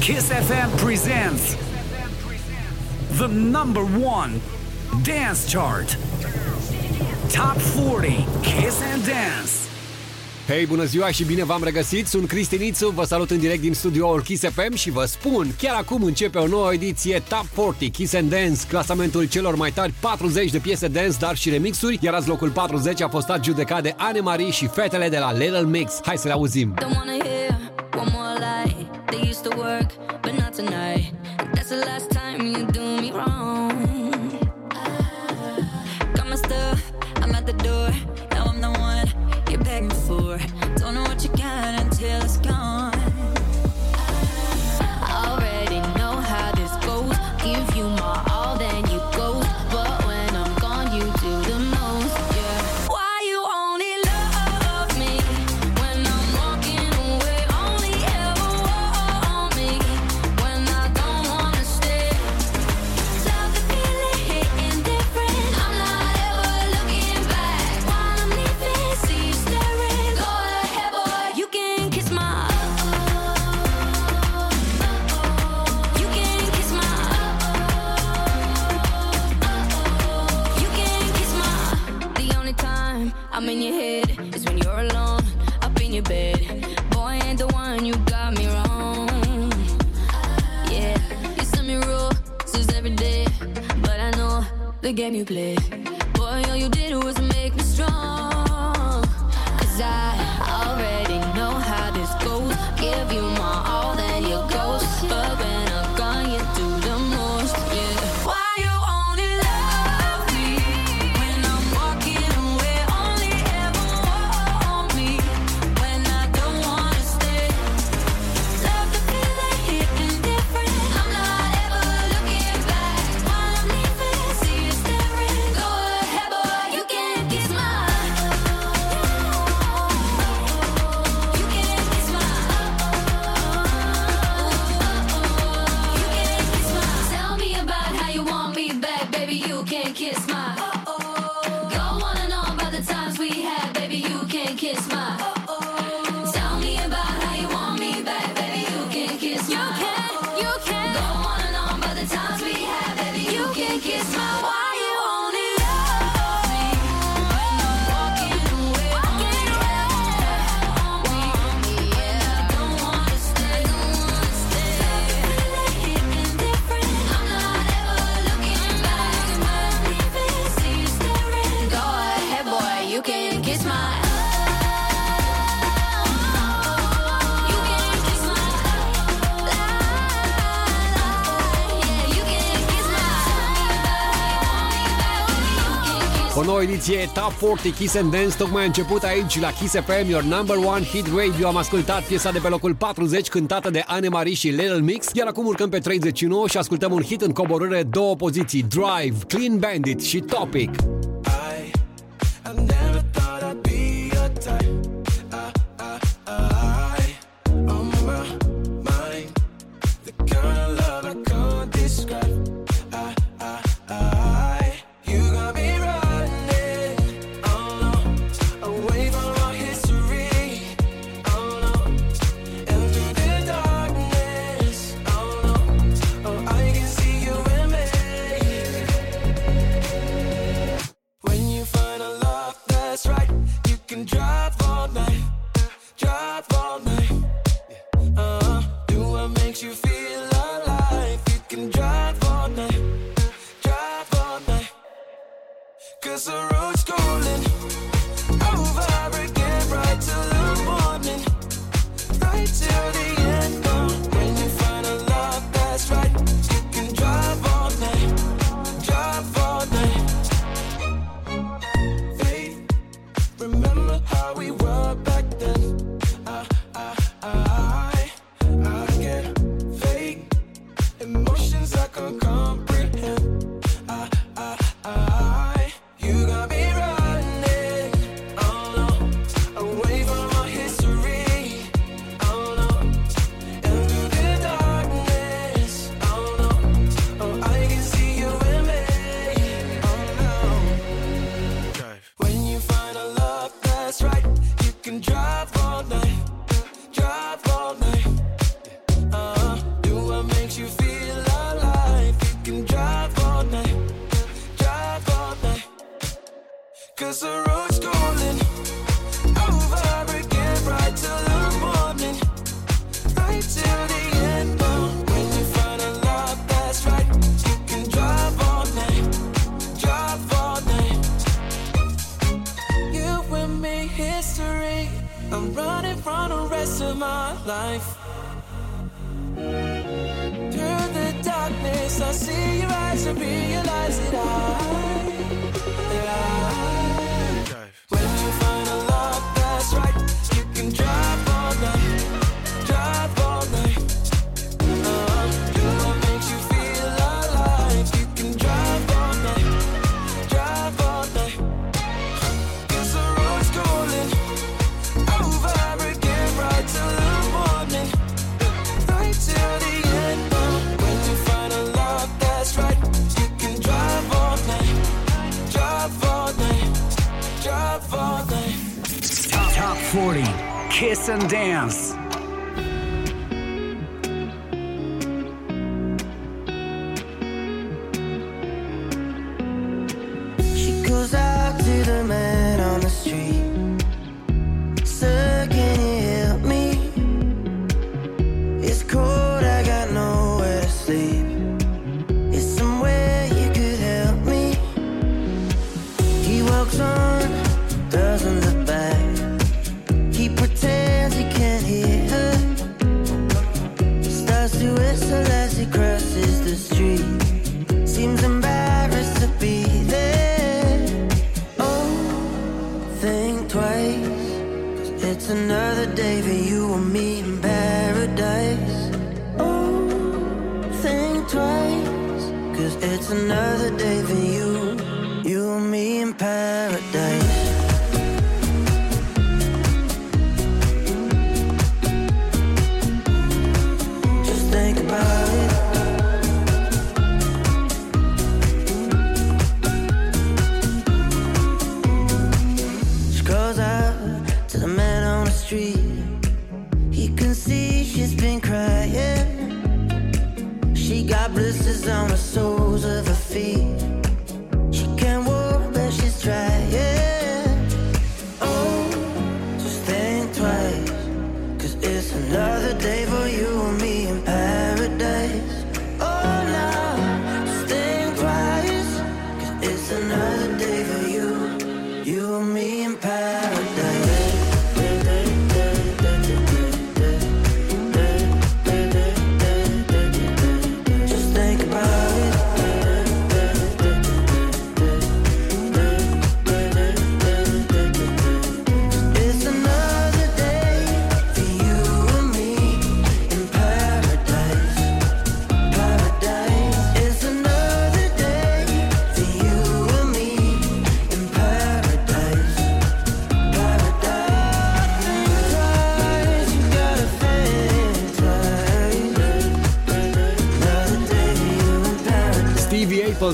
Kiss FM presents the number one dance chart. Top 40 Kiss and Dance. Hei, bună ziua și bine v-am regăsit! Sunt Cristinițu, vă salut în direct din studioul Kiss FM și vă spun, chiar acum începe o nouă ediție Top 40 Kiss and Dance, clasamentul celor mai tari 40 de piese dance, dar și remixuri, iar azi locul 40 a fost adjudecat de Anne Marie și fetele de la Little Mix. Hai să le auzim! Don't wanna hear game you play. selecție Top 40 Kiss and Dance Tocmai a început aici la Kiss FM Your number one hit radio. Am ascultat piesa de pe locul 40 Cântată de Anne Marie și Little Mix. Iar acum urcăm pe 39 și ascultăm un hit în coborâre Două poziții Drive, Clean Bandit și Topic. night, drive all night. Dance. 판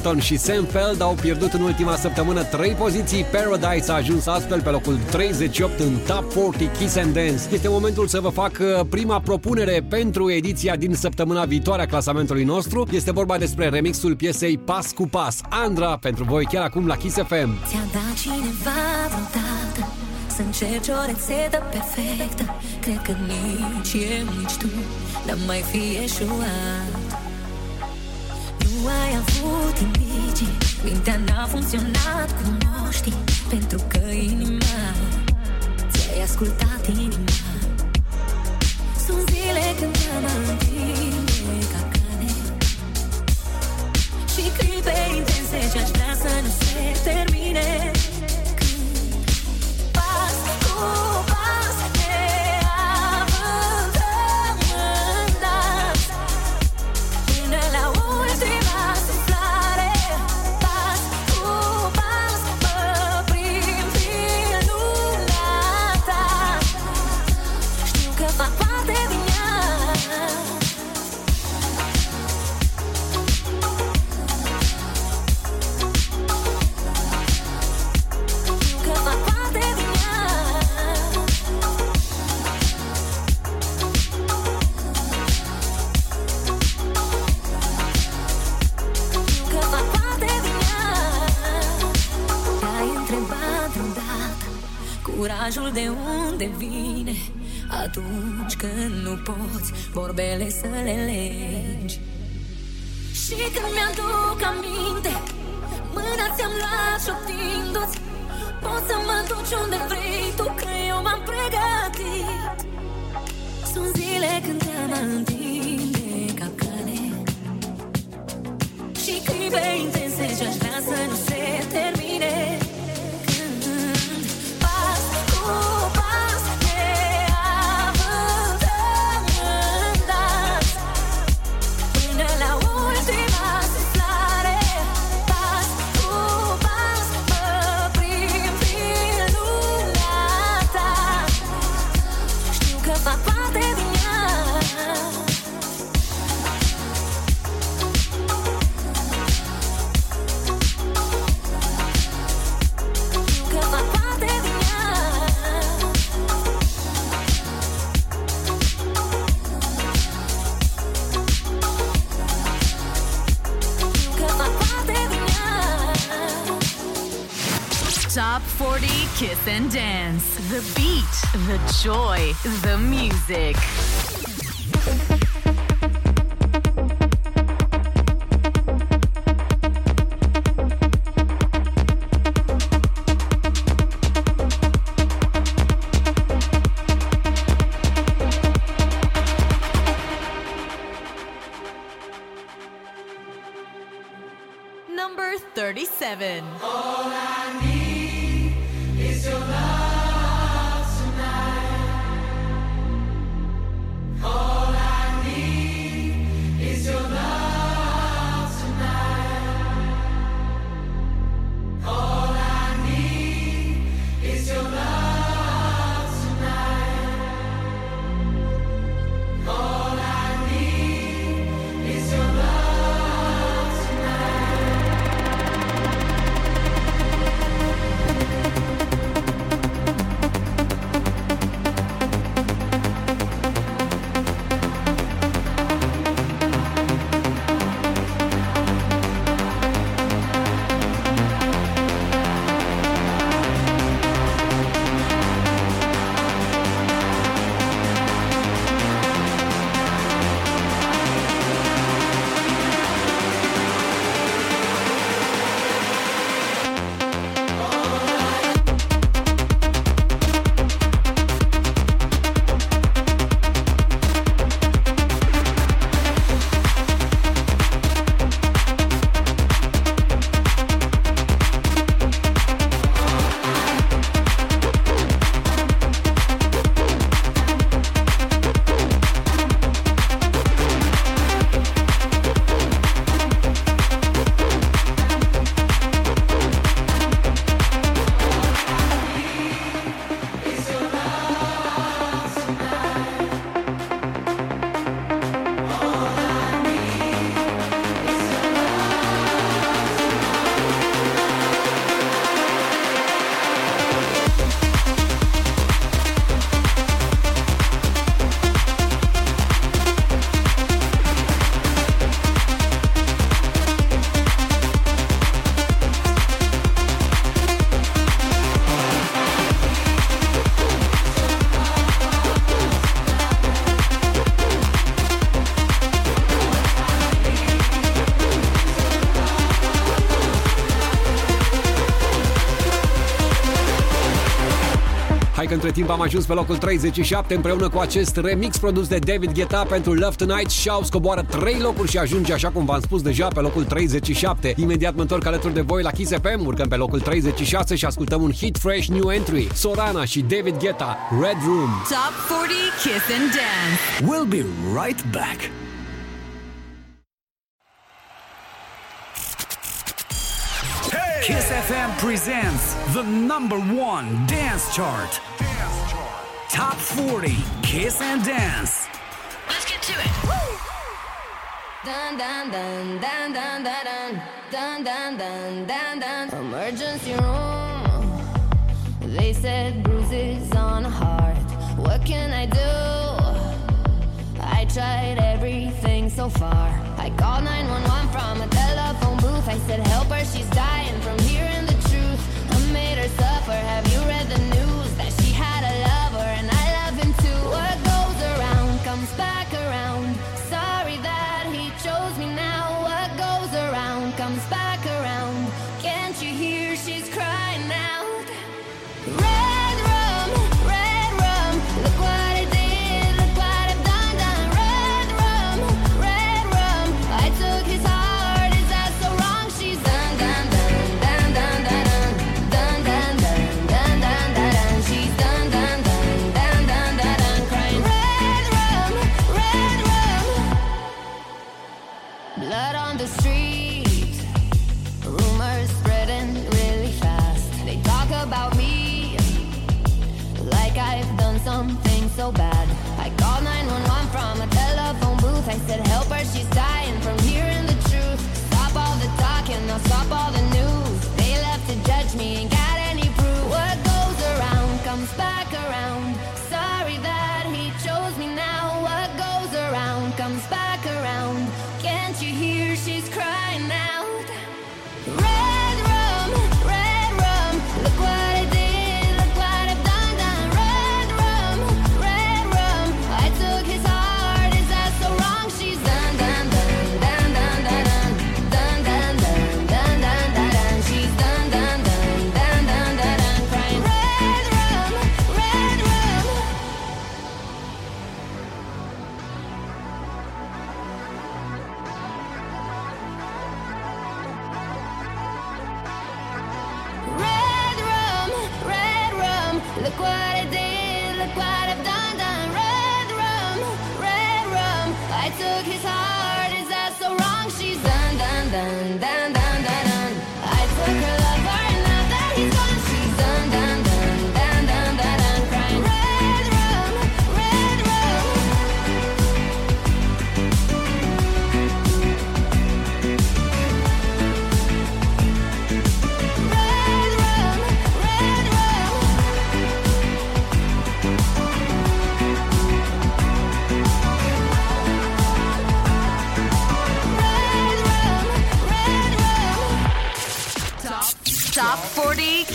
Stevie Appleton și Sam Feld au pierdut în ultima săptămână 3 poziții. Paradise a ajuns astfel pe locul 38 în Top 40 Kiss and Dance. Este momentul să vă fac uh, prima propunere pentru ediția din săptămâna viitoare a clasamentului nostru. Este vorba despre remixul piesei Pas cu Pas. Andra, pentru voi chiar acum la Kiss FM. Ți-a dat cineva vreodată Să încerci o rețetă perfectă Cred că nici eu, nici tu N-am mai fi eșuat Nu ai avut indicii. Mintea n-a funcționat cum o știi Pentru că inima Ți-ai ascultat inima. Sunt zile când am întinde ca cane și clipe intense ce-aș vrea să nu se termine Atunci când nu poți Vorbele să le legi. Și când mi-aduc aminte Mâna ți-am luat șoptindu-ți Poți să mă duci unde vrei Tu că eu m-am pregătit. Întinde capcane Și clipe intense ce-aș vrea să nu se Dance. The beat, the joy, the music. Între timp am ajuns pe locul 37 împreună cu acest remix produs de David Guetta pentru Love Tonight. Shaw scoboară 3 locuri și ajunge, așa cum v-am spus deja, pe locul 37. Imediat mă întorc alături de voi la Kiss FM, urcăm pe locul 36 și ascultăm un hit fresh new entry. Sorana și David Guetta, Red Room. Top 40 Kiss and Dance. We'll be right back. Kiss FM presents the number one dance chart. Top 40 Kiss and Dance. Let's get to it. Dun dun dun dun dun dun dun dun dun dun dun Emergency room. They said bruises on heart. What can I do? I tried everything so far. I called 911 from a telephone booth. I said, Help her, she's dying about me. Like I've done something so bad. I called 911 from a telephone booth. I said, Help her, she's dying from hearing the truth. Stop all the talking, I'll stop all the news. They left to judge me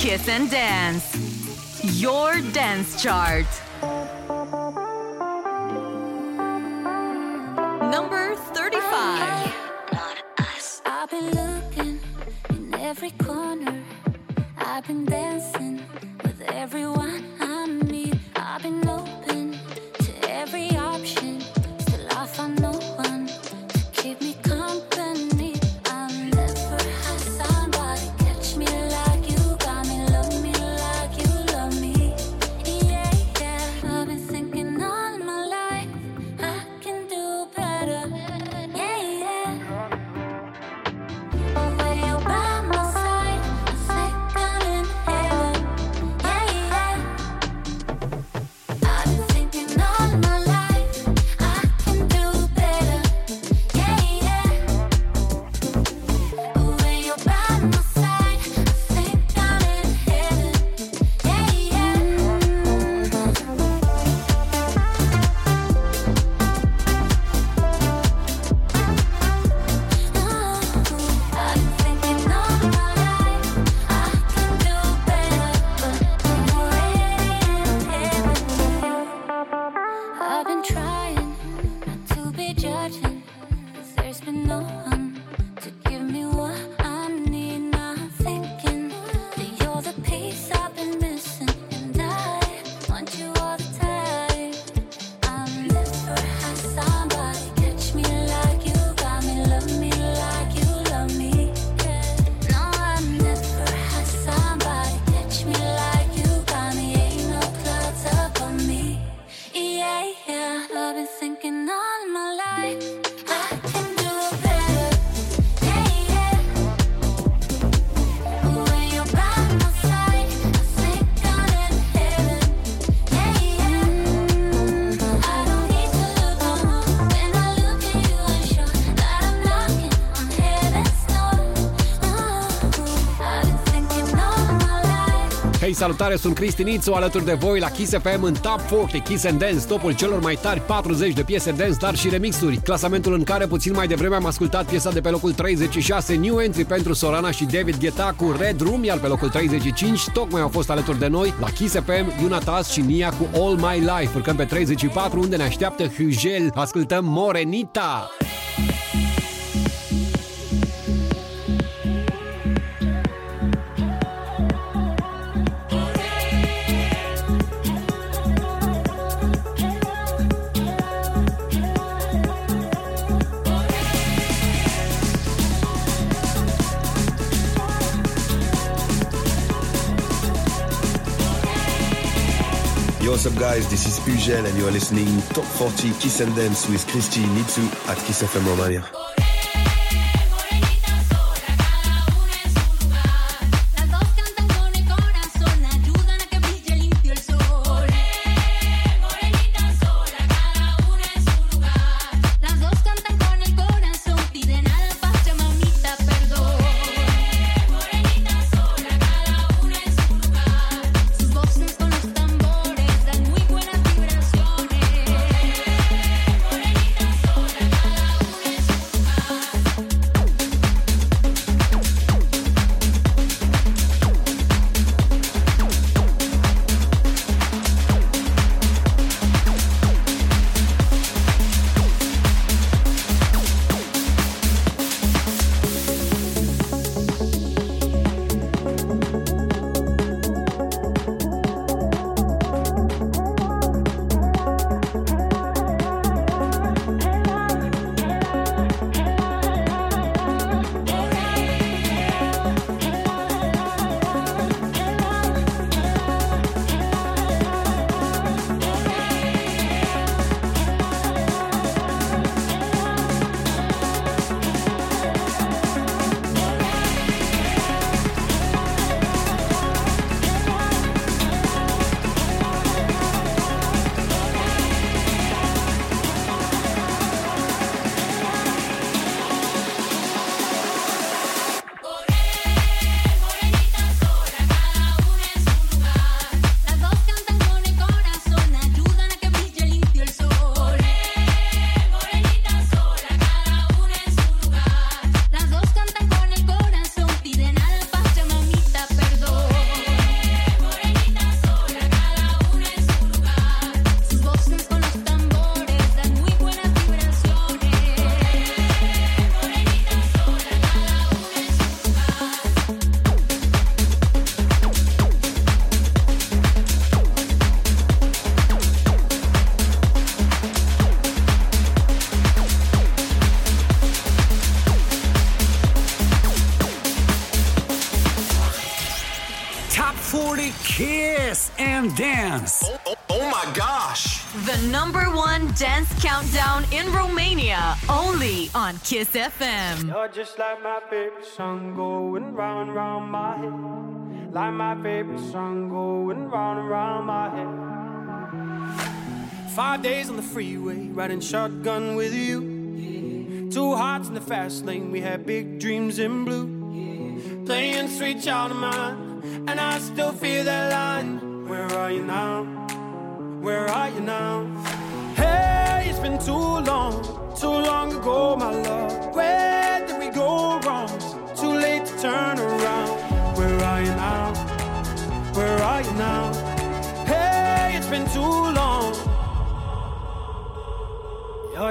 Kiss and Dance, your dance chart. Number 35. I've been looking in every corner. I've been dancing. Hei, salutare, sunt Cristi Nițu, alături de voi la Kiss FM în Top 40 Kiss and Dance, topul celor mai tari 40 de piese dance, dar și remixuri. Clasamentul în care puțin mai devreme am ascultat piesa de pe locul 36, New Entry pentru Sorana și David Guetta cu Red Room, iar pe locul 35 tocmai au fost alături de noi la Kiss FM, Yunatas și Nia cu All My Life. Urcăm pe 34 unde ne așteaptă Hugel. Ascultăm Morenita! Morenita! What's up, guys? This is Ugel, and you are listening Top 40 Kiss and Dance with Christy Nitsu at Kiss FM Romania. Kiss Dance. Oh, oh, oh my gosh. The number one dance countdown in Romania, only on Kiss FM. You're just like my favorite song going round round my head. Like my favorite song going round round my head. Five days on the freeway, riding shotgun with you. Two hearts in the fast lane, we had big dreams in blue. Playing sweet child of mine.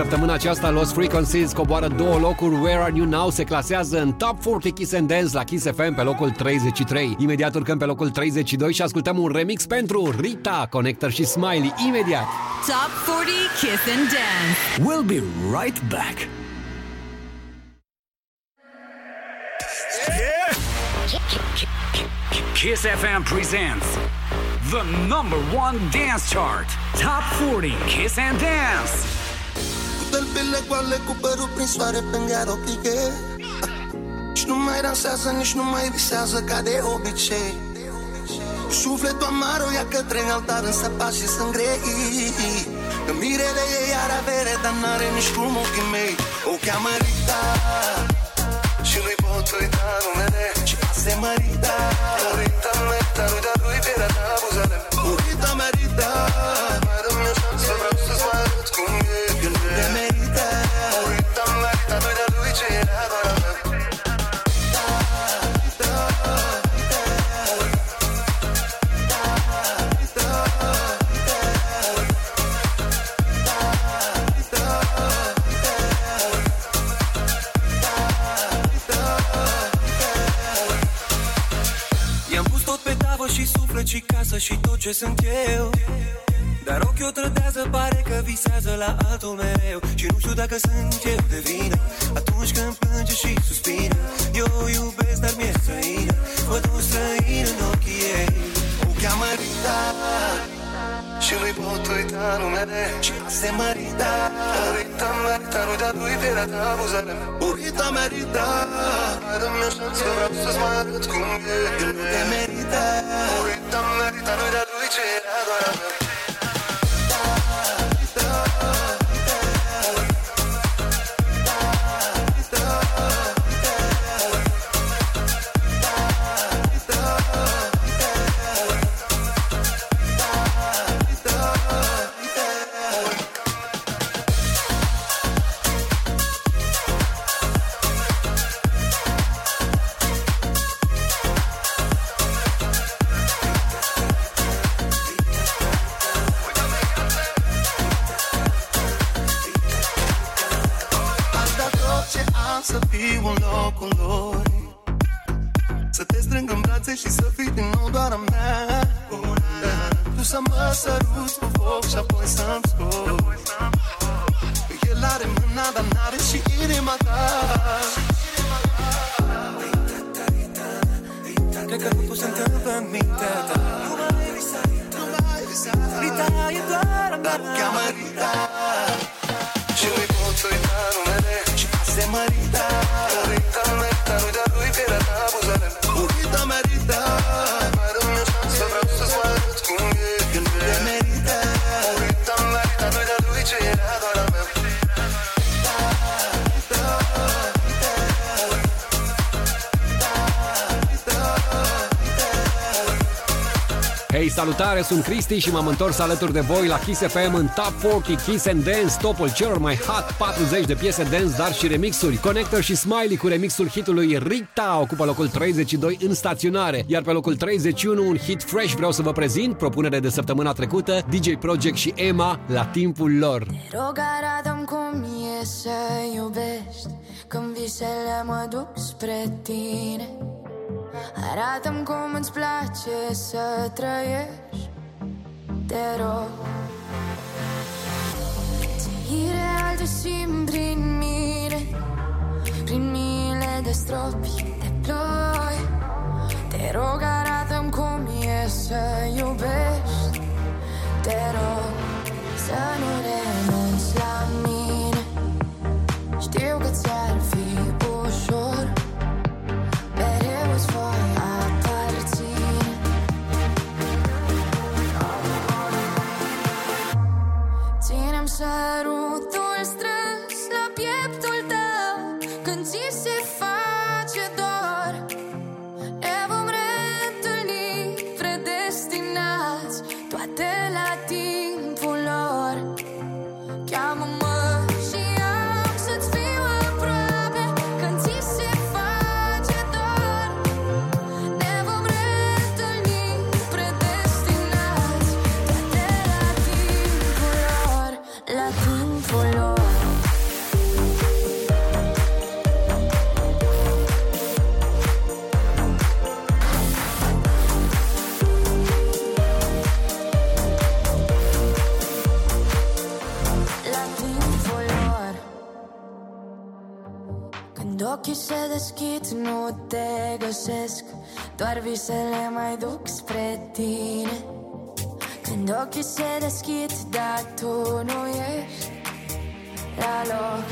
Săptămâna aceasta Lost Frequencies coboară două locuri Where Are You Now se clasează în Top 40 Kiss and Dance la Kiss FM pe locul 33 Imediat urcăm pe locul 32 și ascultăm un remix pentru Rita, Connector și Smiley Imediat Top 40 Kiss and Dance. We'll be right back. Kiss FM presents the number one dance chart. Top 40 Kiss and Dance. Tălpile goale cu părul prin soare pe gheară piche Și nu mai dansează, nici nu mai visează ca de obicei. Sufletul amar o ia către altar însă pașii sunt grei. Că mirele ei are avere, dar n-are nici cum ochii mei. O cheamă Rita Și nu-i pot uita numele Și se mărita Rita. Merita, nu da lui pielea ta buzele Rita merita Mai și suflet și casă și tot ce sunt eu. Dar ochii o trădează, pare că visează la altul mereu. Și nu știu dacă sunt eu de vină Atunci când plânge și suspină. Eu o iubesc, dar mi-e străină. Văd un străin în ochii ei. O cheamă Rita Și nu-i pot uita numele Și se mărita. Rita merita, nu de-a lui pielea ta buzele Rita merita Mai dă-mi o șansă, vreau să-ți mai arăt cum e. El nu te merită. Rita merita, nu I'm not salutare, sunt Cristi și m-am întors alături de voi la Kiss FM în Top 40 Kiss and Dance, topul celor mai hot 40 de piese dance, dar și remixuri. Connector și Smiley cu remixul hitului Rita ocupă locul 32 în staționare, iar pe locul 31 un hit fresh vreau să vă prezint, propunere de săptămâna trecută, DJ Project și Emma la timpul lor. Te rog, arată cum e să iubești Când visele mă duc spre tine Arată-mi cum îți place să trăiești. Te rog. Ți real de simt prin mine Prin mile de stropi de ploi. Te rog, arată-mi cum e să iubești. Te rog să nu renunți la mine. Știu că ți-ar fi ochii se deschid, nu te găsesc. Doar visele mai duc spre tine. Când ochii se deschid, dar tu nu ești la loc.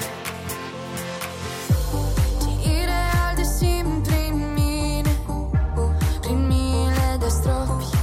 Ce ireal de simt prin mine Prin mile de stropi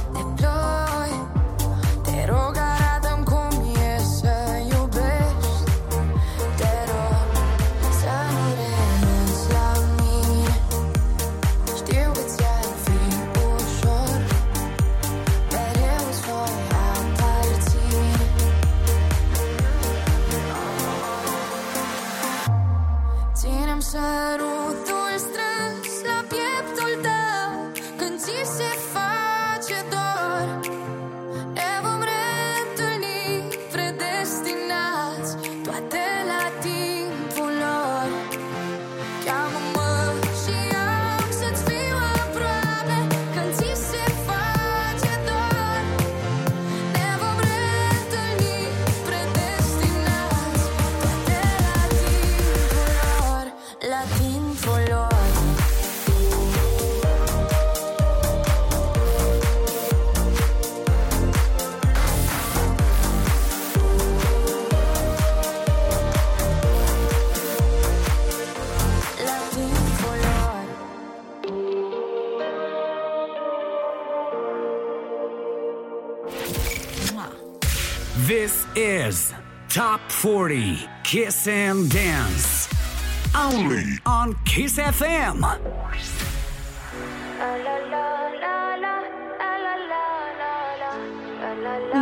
Top 40 Kiss and Dance. Only on Kiss FM.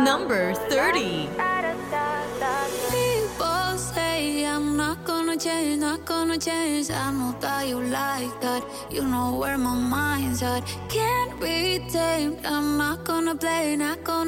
Number 30. People say I'm not gonna change, not gonna change. I know that you like that. You know where my mind's at. Can't be tamed. I'm not gonna play, not gonna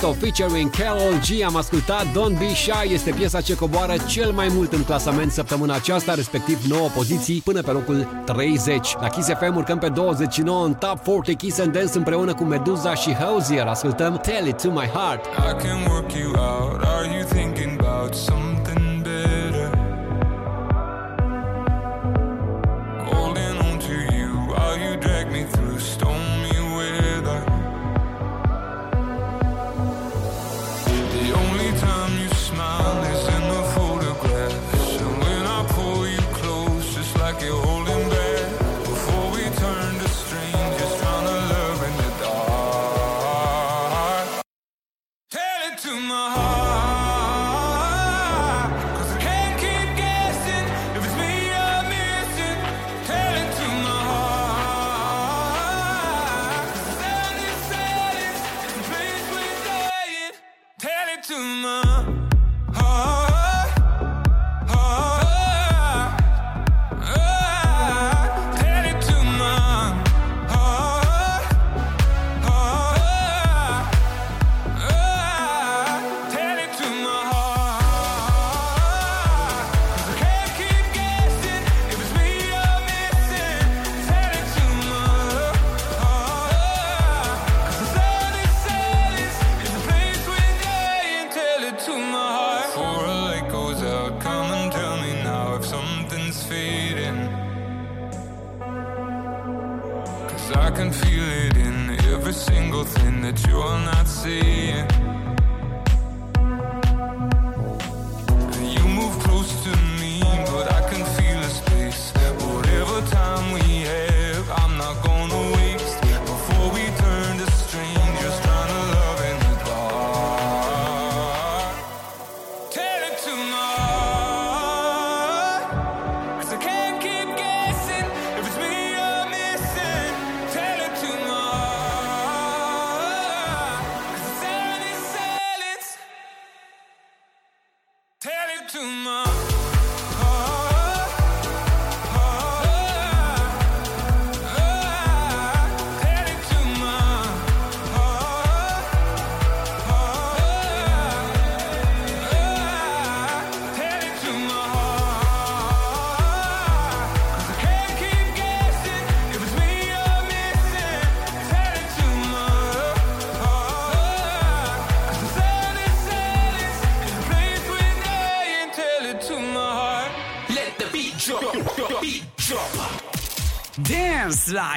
Disco featuring Carol G. Am ascultat Don't Be Shy, este piesa ce coboară cel mai mult în clasament săptămâna aceasta, respectiv 9 poziții până pe locul 30. La Kiss FM urcăm pe 29 în Top 40 Kiss and Dance împreună cu Meduza și Housier. Ascultăm Tell It To My Heart. I can work you out, are you thinking about some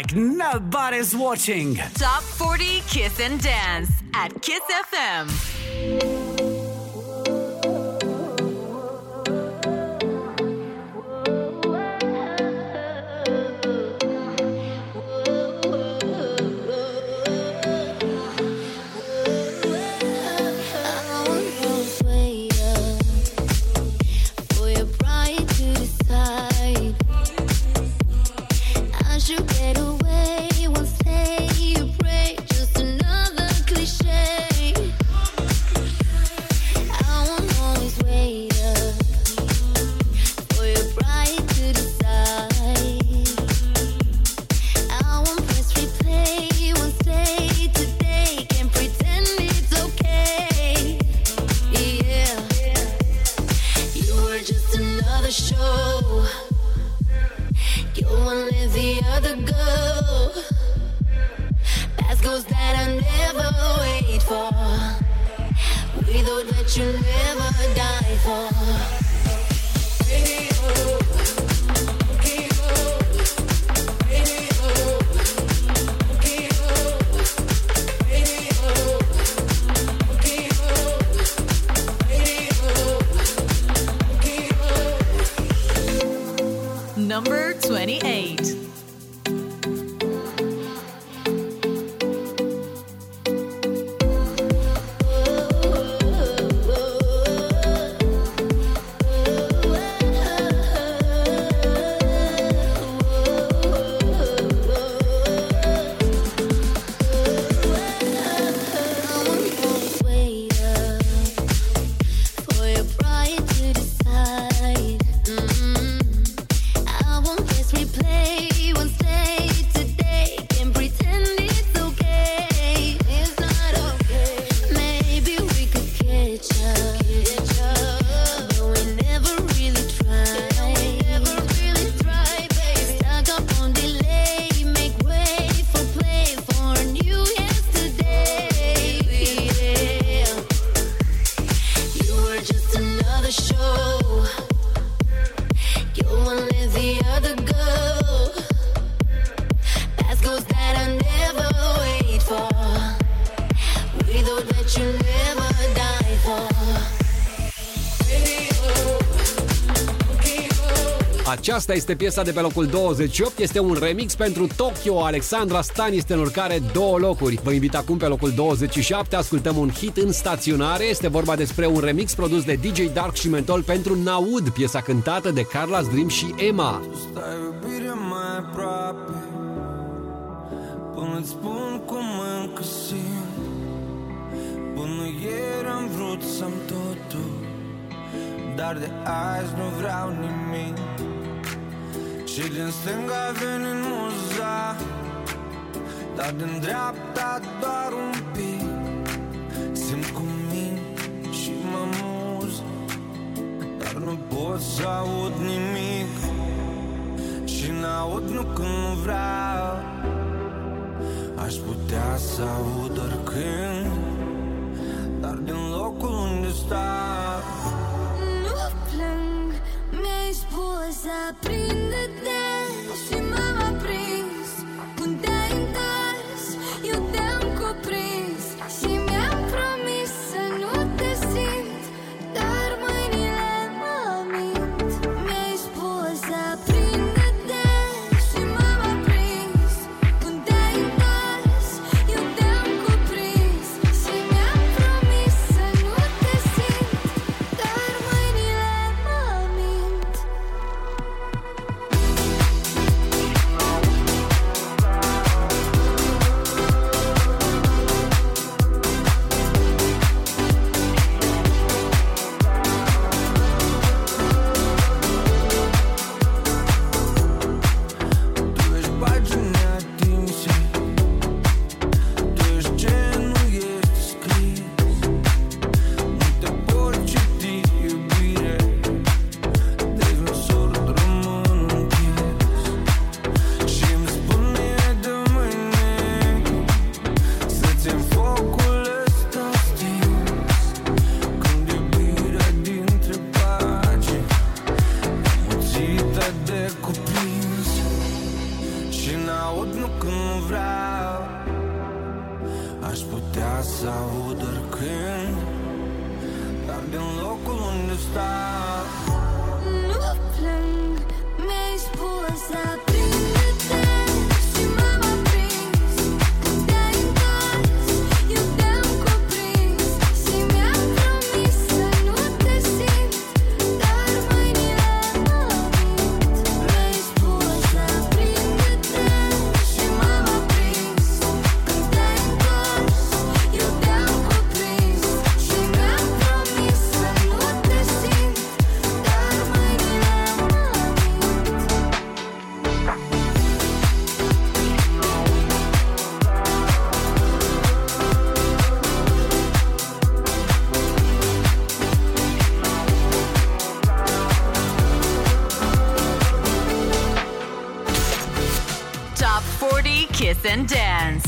like nobody's watching. Top 40 Kiss and Dance at Kiss FM. Asta este piesa de pe locul 28, este un remix pentru Tokyo. Alexandra Stan este în urcare două locuri. Vă invit acum pe locul 27, ascultăm un hit în staționare. Este vorba despre un remix produs de DJ Dark și Mentol pentru Naud, piesa cântată de Carla's Dream și Emma. Stai, iubire, mai aproape, până spun cum încă simt. Până ieri am vrut să-mi totul Dar de azi nu vreau nimic și din stânga veni muza Dar din dreapta doar un pic. Simt cum min și mă muz Dar nu pot să aud nimic. Și n-aud nu când nu vreau Aș putea să aud oricând Dar din locul unde stau Ruas aprende desce, Kiss and Dance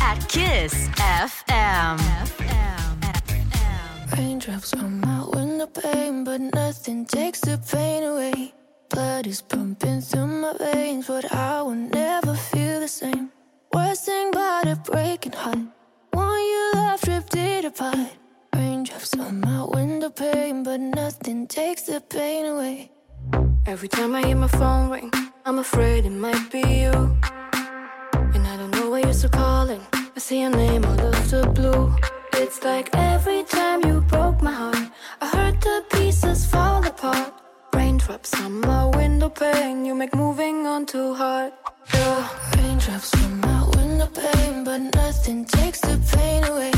at Kiss FM. Raindrops on my window pane, but nothing takes the pain away. Blood is pumping through my veins, but I will never feel the same. Worst thing about a breaking heart, one you left ripped apart. Raindrops on my window pane, but nothing takes the pain away. Every time I hear my phone ring, I'm afraid it might be you. Still calling. I see your name out of the blue. It's like every time you broke my heart, I heard the pieces fall apart. Raindrops on my window pane, you make moving on too hard. Yeah. Raindrops on my window pane, but nothing takes the pain away.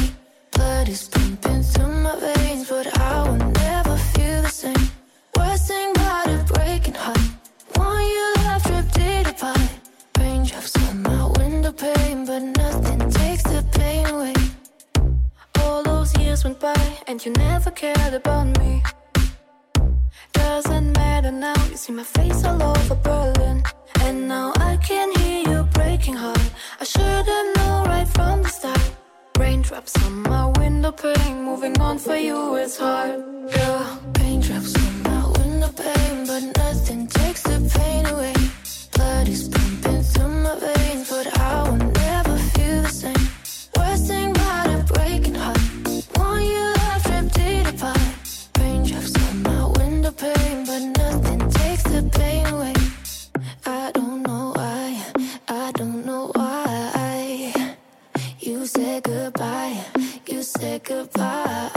Blood is pumping through my veins, but I will never feel the same. Pane, but nothing takes the pain away. All those years went by and you never cared about me. Doesn't matter now, you see my face all over Berlin. And now I can hear you breaking heart. I should've known right from the start. Raindrops on my window pane, moving on for you is hard. Yeah. Raindrops on my window pane, but nothing takes the pain away. Blood is pumping through my veins, but pane, but nothing takes the pain away. I don't know why, I don't know why. You said goodbye, you said goodbye.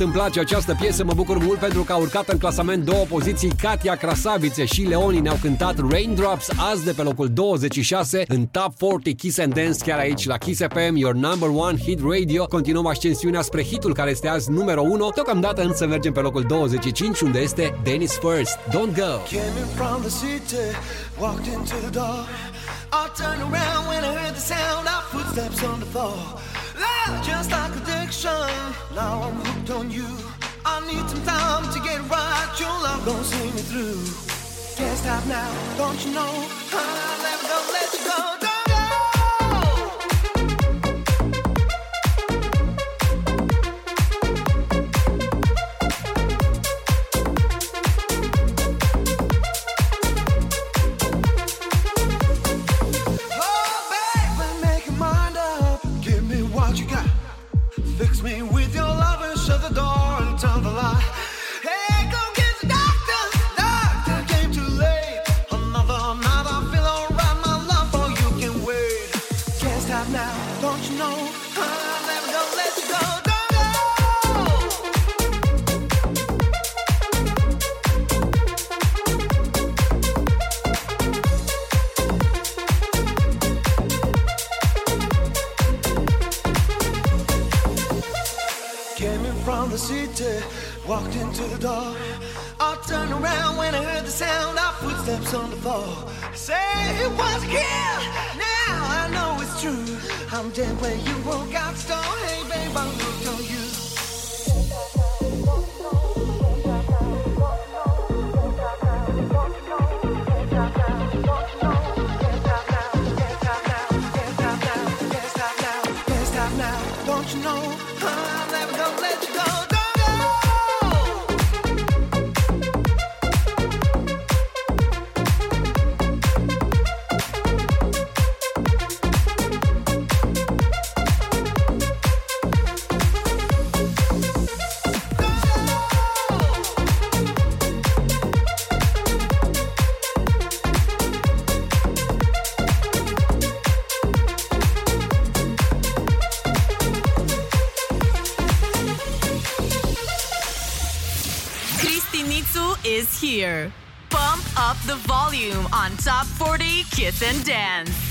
Mult îmi place această piesă, mă bucur mult pentru că a urcat în clasament două poziții Katia Krasavice și Leoni ne-au cântat Raindrops azi de pe locul 26 în Top 40 Kiss and Dance chiar aici la Kiss FM, your number one hit radio. Continuăm ascensiunea spre hitul care este azi numărul 1. Deocamdată însă mergem pe locul 25 unde este Dennis First. Don't go! Came in from the city, walked into the door. I turned around when I heard the sound of footsteps on the floor. Love, just like addiction. Now I'm hooked on you. I need some time to get right. Your love gon' see me through. Can't stop now, don't you know? I'll never gonna let you on the floor. Say it was a kill. Now I know it's true. I'm dead where you woke out stone. Hey, babe, I'm hooked on you. 40 Kiss and Dance.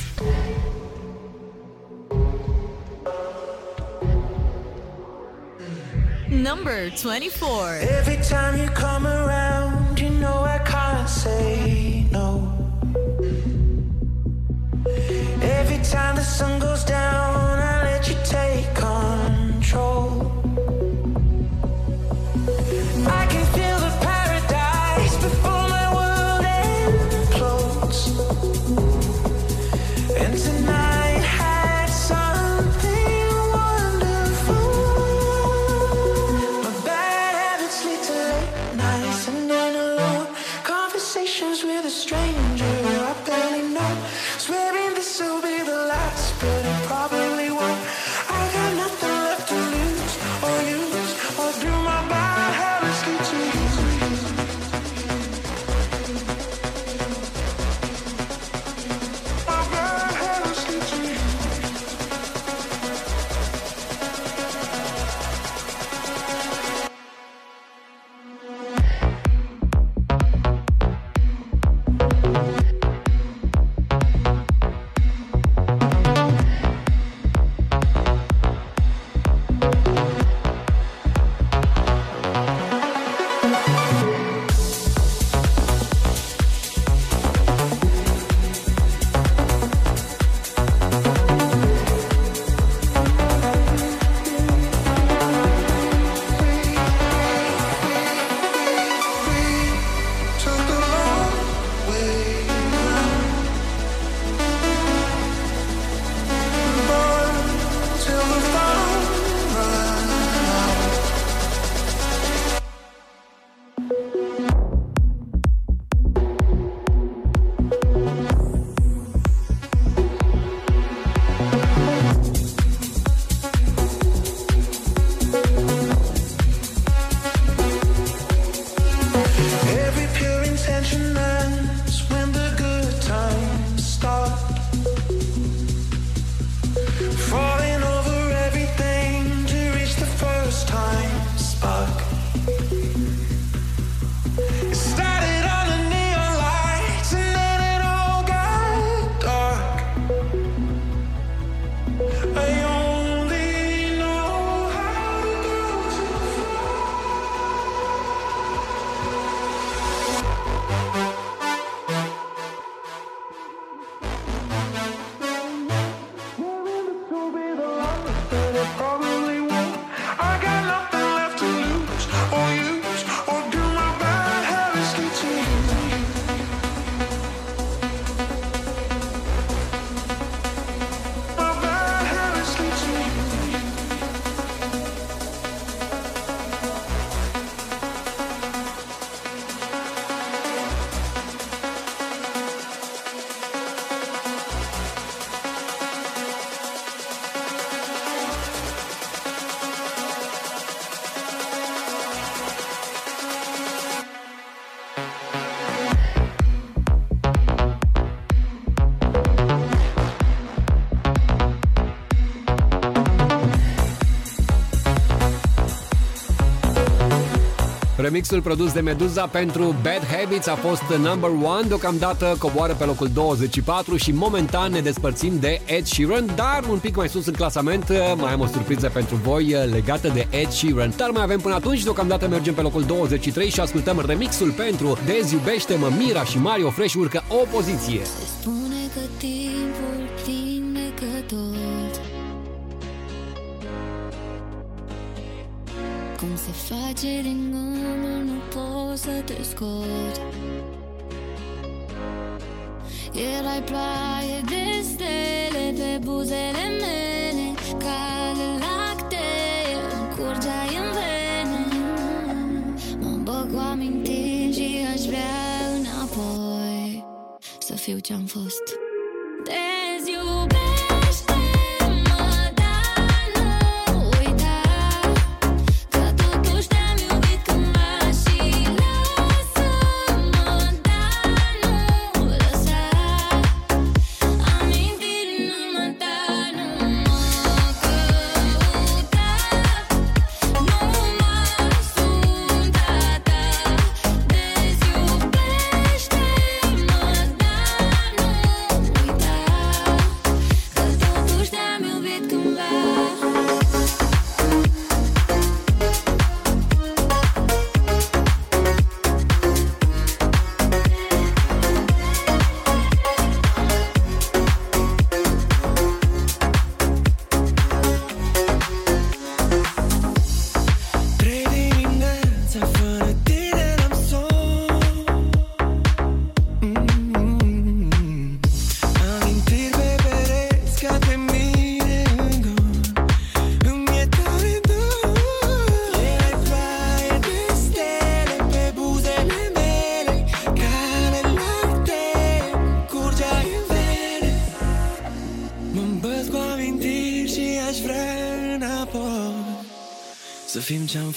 Number 24. Every time you come Remixul produs de Meduza pentru Bad Habits a fost number one, deocamdată coboară pe locul 24 și momentan ne despărțim de Ed Sheeran, dar un pic mai sus în clasament mai am o surpriză pentru voi legată de Ed Sheeran. Dar mai avem până atunci, deocamdată mergem pe locul 23 și ascultăm remixul pentru Deziubește-mă, Mira și Mario Fresh urcă o poziție. Se face din gândul nu pot să te scot Erai ploaie de stele pe buzele mele Cale lactee îmi curgeai în vene. Mă bag cu amintiri și aș vrea înapoi Să fiu ce-am fost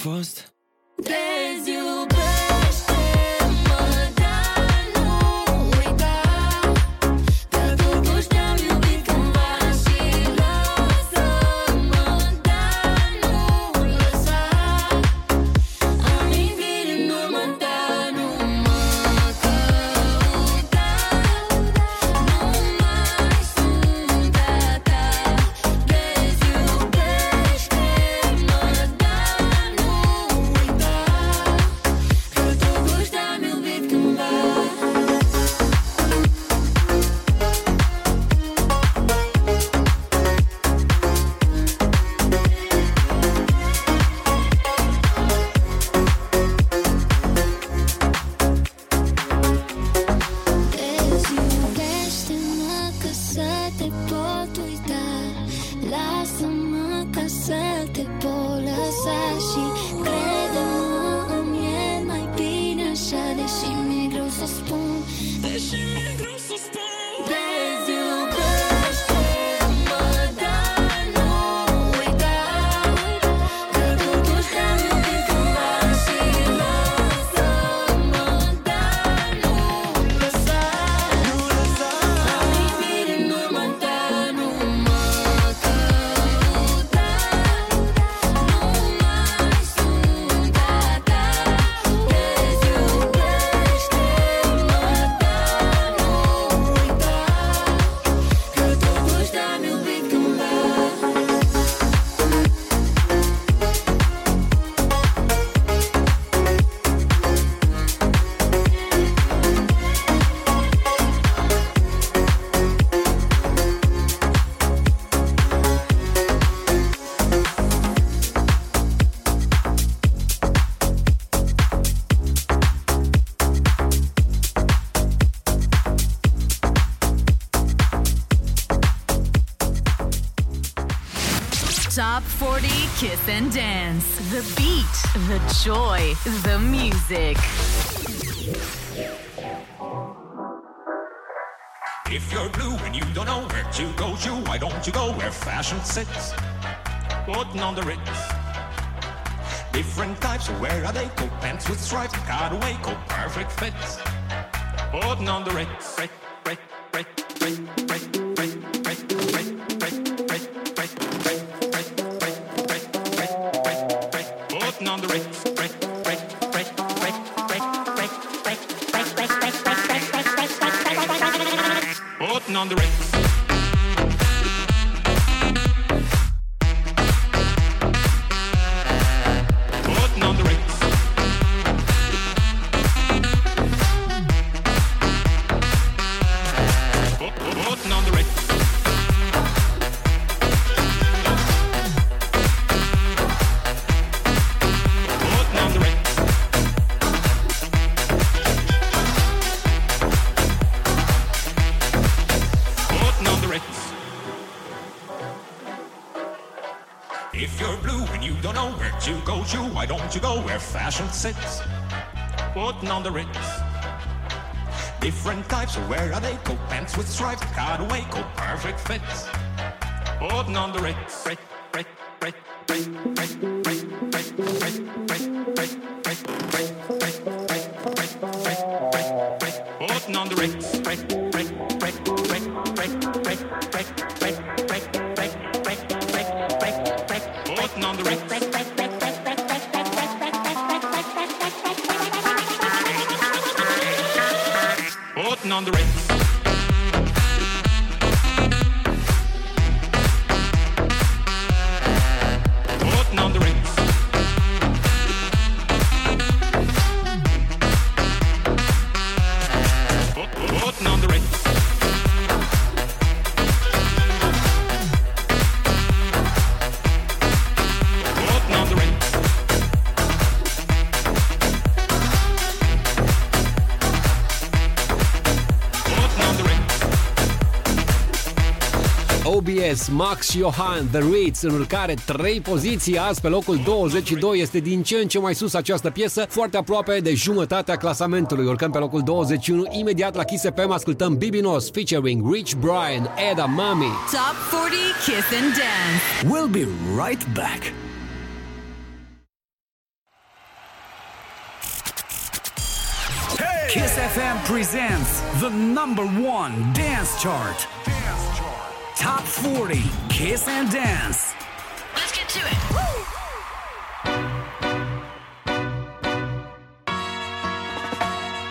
was Kiss and Dance. The beat, the joy, the music. If you're blue and you don't know where to go to, why don't you go where fashion sits? Putting on the Ritz. Different types, where are they? Coat pants with stripes, cutaway, coat perfect fits. Putting on the Ritz, Ritz, Ritz, Ritz, Ritz, fashion sits? Putting on the Ritz. Different types, where are they? Coat pants with stripes, cutaway, coat perfect fits. Putting on the Ritz. Martinez, Max Johan, The Ritz, în urcare 3 poziții, azi pe locul 22 este din ce în ce mai sus această piesă, foarte aproape de jumătatea clasamentului. Urcăm pe locul 21, imediat la Kiss FM ascultăm Bibi Bibinos featuring Rich Brian, Eda Mami. Top 40 Kiss and Dance. We'll be right back. Kiss FM presents the number one dance chart. Dance. Top 40 Kiss and Dance. Let's get to it.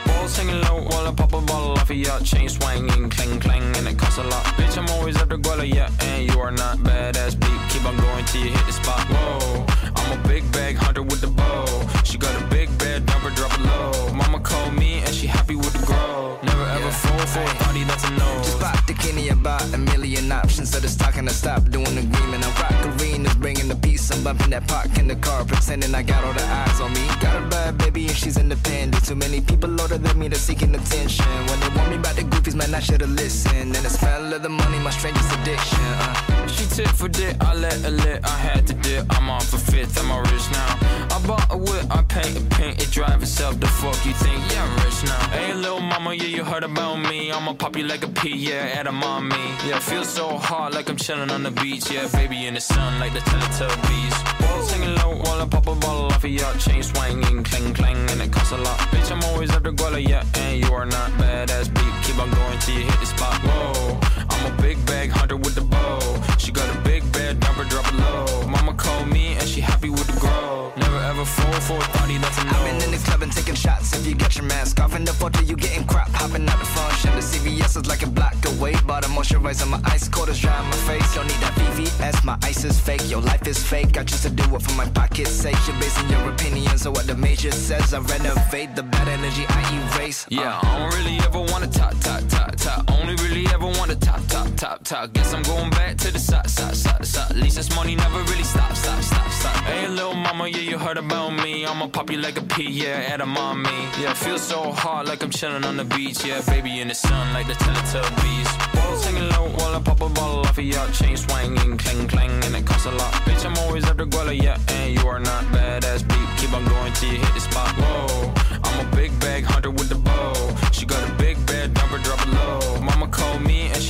Balls hanging low while I pop a bottle off of your chain swinging, clang clang, and it costs a lot. Bitch, I'm always after Guala, yeah, and you are not badass beat. Keep on going till you hit the spot. Whoa, I'm a big bag hunter with the bow. She got a big bed, number drop it low. Mama called me and she happy with the grow. Never ever fall for a body that's a no. Just pop the Kenny about a million options. So just talking to stop doing agreement. I rock arenas, bringing the peace. I'm bumping that park in the car, pretending I got all the eyes on me. Got a bad baby and she's independent. Too many people older than me that's seeking attention. When they want me about the goofies, man, I should've listened. And the smell of the money, my strangest addiction. Uh. Tit for dick, I let her lit, I had to dip. I'm on for fifth, I'm all rich now. I bought a whip, I paint a paint, it drive itself. The fuck you think? Yeah, I'm rich now. Hey, little mama, yeah, you heard about me. I'ma pop you like a pea, yeah, at a mommy. Yeah, feel so hot like I'm chilling on the beach. Yeah, baby in the sun like the Teletubbies. Balls hanging low while I pop a bottle off of your chain swinging, clang clang, and it costs a lot. Bitch, I'm always after Guala, yeah, and you are not badass beat. Keep on going till you hit the spot. Whoa, I'm a big bag hunter with the bow. She got a big bed, number drop it low. Mama called me and she happy with the grow. Never ever fall for a thotty that's a no. I've been in the club and taking shots. If you get your mask off in the photo, you getting crap. Hopping out the function. The CVS is like a block away. Bought a moisturizer, my ice cold is dry on my face. Don't need that VVS, my ice is fake. Your life is fake. I choose to do it for my pocket's sake. You're basing your opinions on what the major says. I renovate the bad energy I erase. Yeah, uh. I don't really ever wanna top, top, top, top. Only really ever wanna top, top, top, top. Guess I'm going back to the side, side, side, side. At least this money never really stop, stop, stop, stop. Hey, little mama, yeah, you heard about me. I'ma pop you like a pea, yeah, at a mommy. Yeah, feel so hot like I'm chilling on the beach. Yeah, baby in the sun like the Teletubbies. Balls hanging low while I pop a bottle off of your chain swinging, clang clang, and it costs a lot. Bitch, I'm always after Guala, yeah, and you are not badass beat. Keep on going till you hit the spot. Whoa, I'm a big bag hunter with the bow. She got a big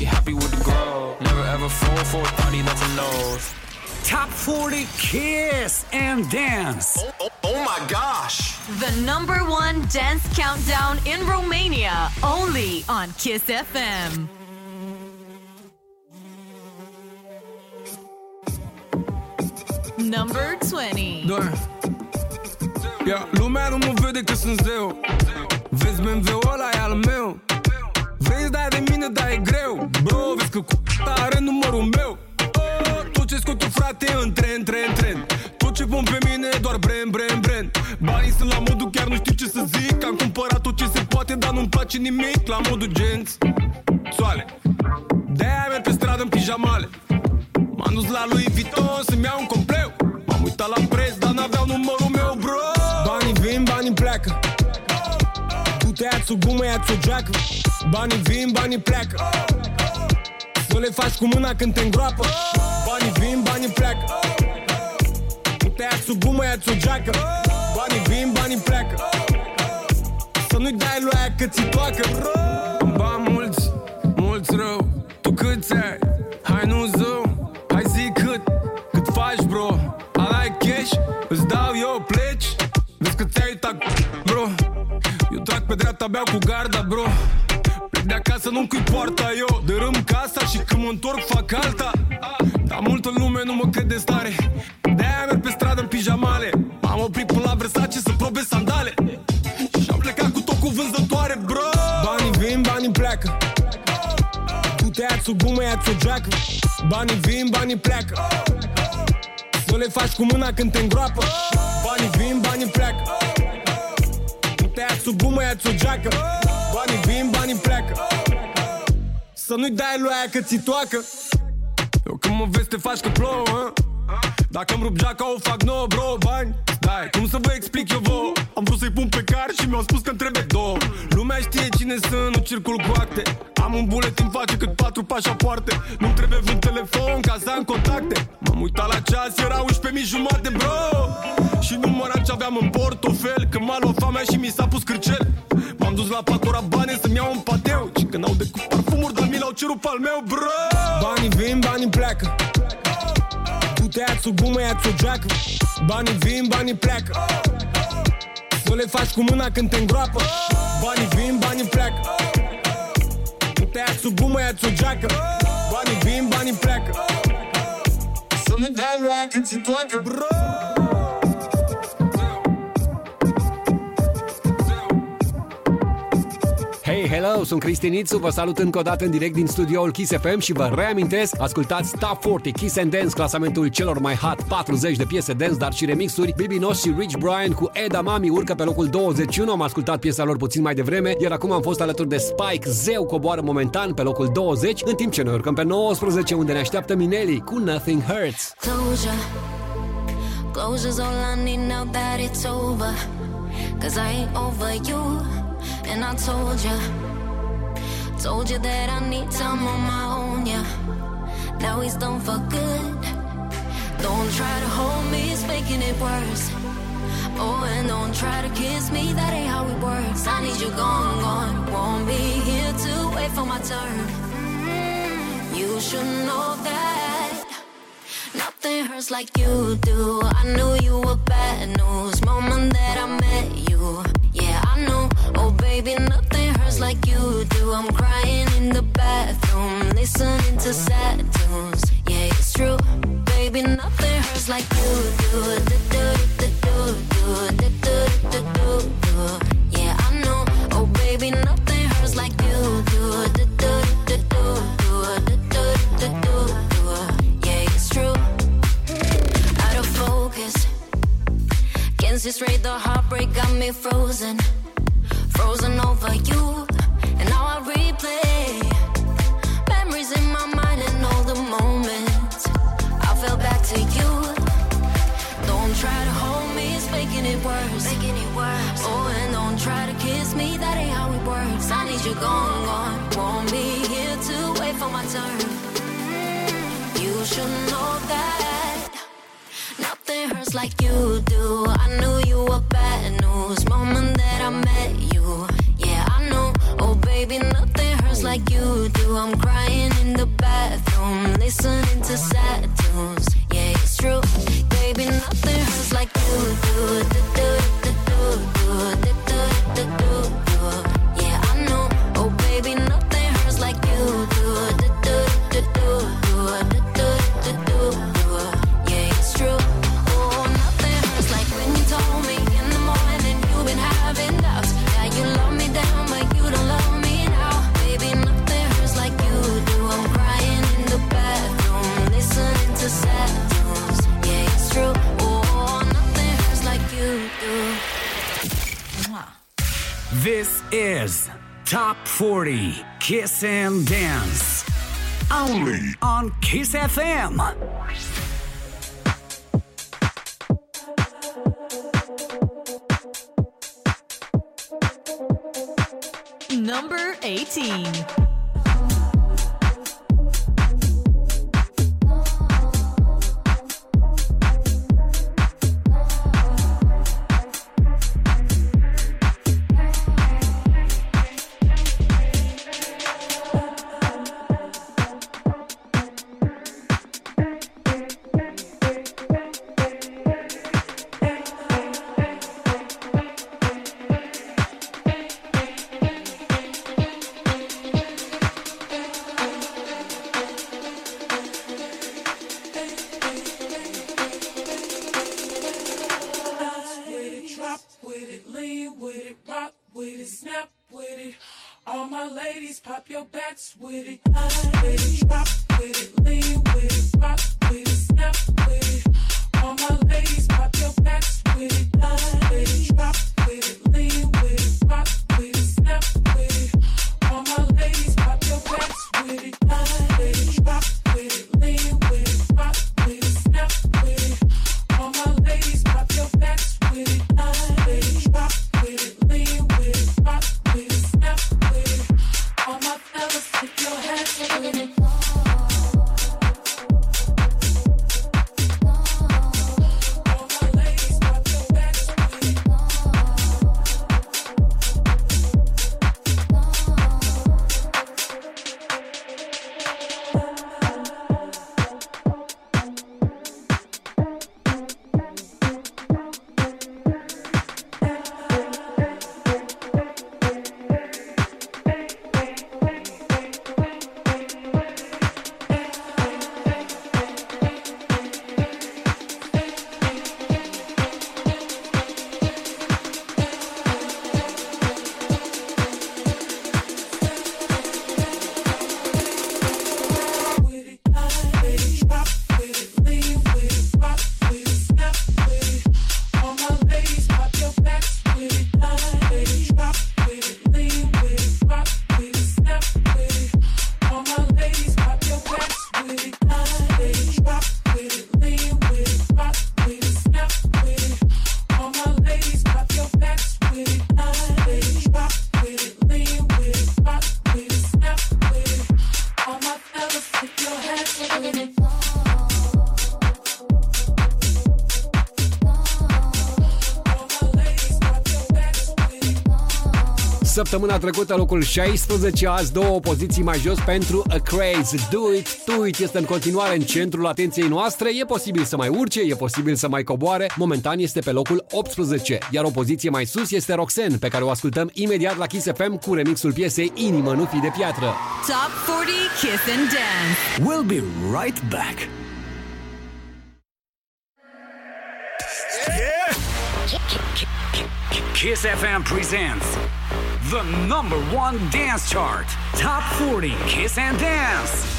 she happy with the grow. Never ever fall for a thotty that's a no. Top 40 Kiss and Dance. Oh, oh, oh my gosh. The number one dance countdown in Romania, only on Kiss FM. Number 20. Doar Ia, lumea nu mă vede că sunt zeu Vezi BMW-ul ăla e al meu Vezi, dai de mine, dar e greu. Bro, vezi că cu are numărul meu. Oh, Tot ce scot eu, frate, în tren, tren, tren? Tot ce pun pe mine e doar brand, brand, brand Banii sunt la modul, chiar nu știu ce să zic. Am cumpărat tot ce se poate, dar nu-mi place nimic. La modul genți Soale. De-aia merg pe stradă în pijamale. M-am dus la lui Vuitton să-mi iau un compleu. M-am uitat la preț, dar n-aveau numărul meu, bro. Banii vin, banii pleacă Tu te ia-ți o gumă, ia-ți o geacă Banii vin, banii pleacă. Să le faci cu mâna când te îngroapă. Banii vin, banii pleacă. Tu te ia-ți o gumă, ia-ți o geacă Banii vin, banii pleacă. Să nu-i dai lui aia că ți toacă. Ba mulți, mulți rău. Tu câți ai? Hai nu zău. Hai zi cât, cât faci bro. Ala cash, îți dau eu pleci. Vezi că ți-ai uitat. bro Eu trag pe dreapta, beau cu garda bro. Plec de acasă, nu-mi cui poarta eu Dărâm casa și când mă întorc fac alta. Dar multă lume nu mă crede stare. De-aia merg pe stradă în pijamale. M-am oprit până la Versace să probe sandale. Și-am plecat cu tot cu vânzătoare bro. Banii vin, banii pleacă. Tu te ia-ți o gumă, ia-ți o geacă. Banii vin, banii pleacă. Să le faci cu mâna când te îngroapă. Banii vin, banii pleacă Tu te ia-ți o gumă, ia-ți o geacă Banii vin, banii pleacă Să nu-i dai lui aia că ți toacă Eu când mă vezi te faci că plouă hă? Dacă îmi rup geaca o fac nouă, bro, bani. Dai, cum să vă explic eu vouă Am vrut să-i pun pe car și mi-au spus că-mi trebuie două. Lumea știe cine sunt, nu circul cu acte. Am un buletin face cât patru pașapoarte. Nu-mi trebuie vreun telefon ca să am contacte. M-am uitat la ceas, era 11 jumate, bro. Și număram ce aveam în portofel Când m-a luat famea și mi s-a pus cârcel. M-am dus la Pacora bani să-mi iau un pateu. Și când au decât parfumuri, dar mi l-au cerut al meu, bro. Banii vin, banii pleacă tăiați o gumă, iați o geacă Banii vin, banii pleacă. Să le faci cu mâna când te îngroapă. Banii vin, banii pleacă. Tăiați o gumă, iați o geacă Banii vin, banii pleacă. Să ne dai la când se Bro! Hey, hello, sunt Cristinițu, vă salut încă o dată în direct din studioul Kiss FM și vă reamintesc, ascultați Top 40 Kiss and Dance, clasamentul celor mai hot 40 de piese dance, dar și remixuri. Bibi Nos și Rich Brian cu Eda Mami urcă pe locul 21, am ascultat piesa lor puțin mai devreme, iar acum am fost alături de Spike, Zeu coboară momentan pe locul 20, în timp ce noi urcăm pe 19, unde ne așteaptă Minelli cu Nothing Hurts. Closure. Closure's all I need now that it's over. Cause I ain't over you. And I told you. Told you that I need time on my own, yeah. Now he's done for good. Don't try to hold me, it's making it worse. Oh, and don't try to kiss me, that ain't how it works. I need you gone, gone. Won't be here to wait for my turn. Mm, you should know that. Nothing hurts like you do. I knew you were bad news. Moment that I met you. Baby, nothing hurts like you do. I'm crying in the bathroom, listening to sad tunes. Yeah, it's true. Baby, nothing hurts like you do. Do, do, do, do, do, do, do, do, do. Yeah, I know. Oh, baby, nothing hurts like you do. Do, do, do, do, do, do, do, do, do, do. Yeah, it's true out of focus. Can't see straight, the heartbreak got me frozen. Frozen over you, and now I replay memories in my mind and all the moments I fell back to you. Don't try to hold me, it's making it worse. Making it worse. Oh, and don't try to kiss me, that ain't how it works. I need you gone, gone. Won't be here to wait for my turn. You should know that. Nothing hurts like you do. I knew I'm crying in the bathroom, listening This is Top 40 Kiss and Dance. Only on Kiss FM. Number 18. Săptămâna trecută locul 16, azi două poziții mai jos pentru A Craze. Do It, Do It este în continuare în centrul atenției noastre, e posibil să mai urce, e posibil să mai coboare, momentan este pe locul 18, iar o poziție mai sus este Roxanne, pe care o ascultăm imediat la Kiss FM cu remixul piesei Inimă nu fi de piatră. Top 40 Kiss and Dance. We'll be right back. Kiss FM presents the number one dance chart. Top 40 Kiss and Dance.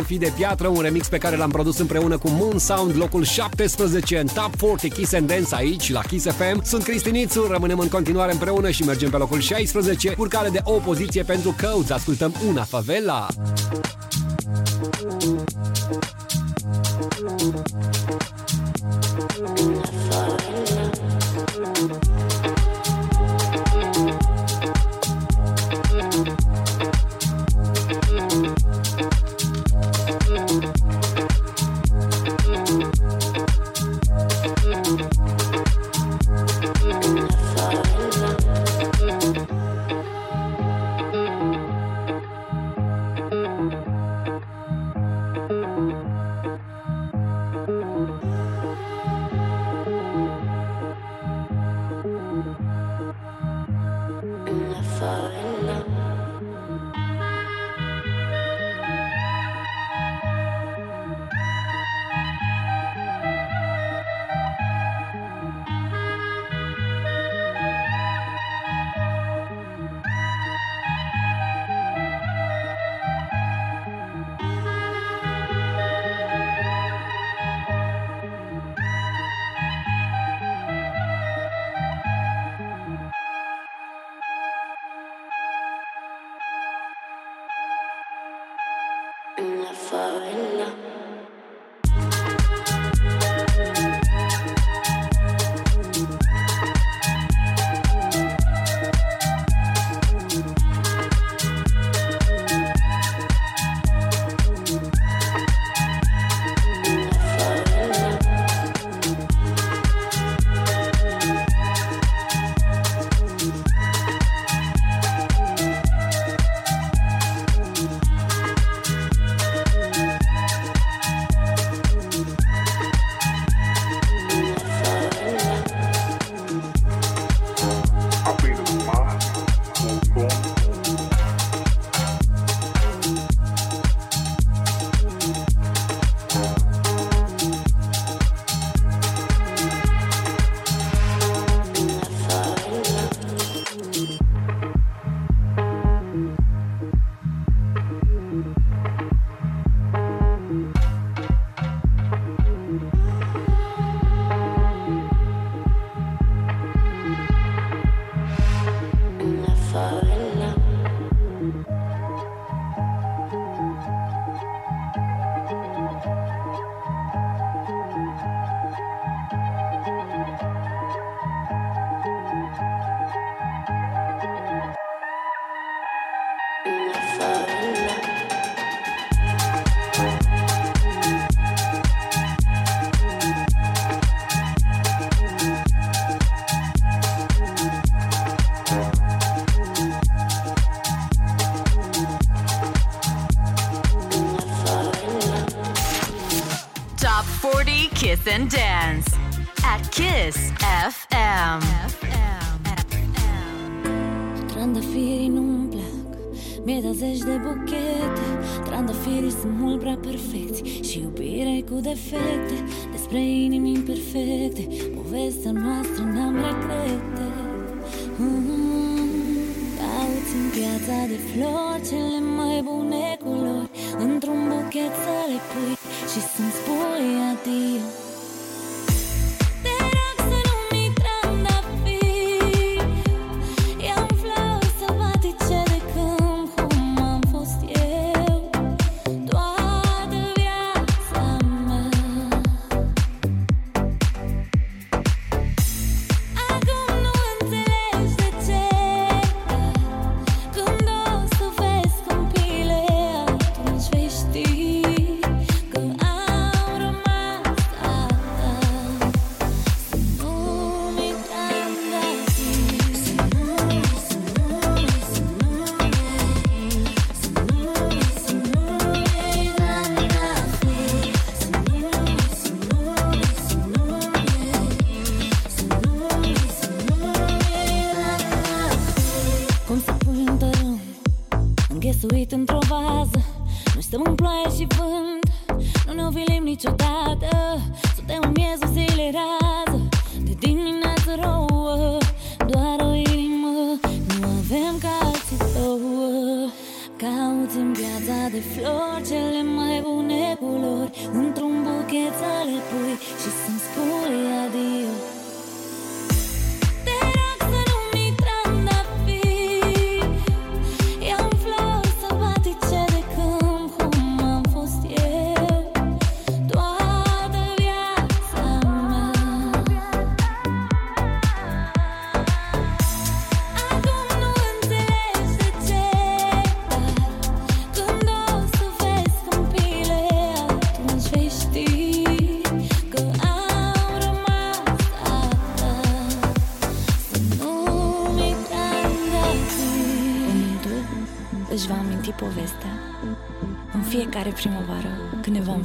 Nu fi de piatră, un remix pe care l-am produs împreună cu Moon Sound, locul 17 în Top 40 Kiss and Dance aici, la Kiss FM. Sunt Cristinițu, rămânem în continuare împreună și mergem pe locul 16, urcare de o poziție pentru Codes. Ascultăm una favela.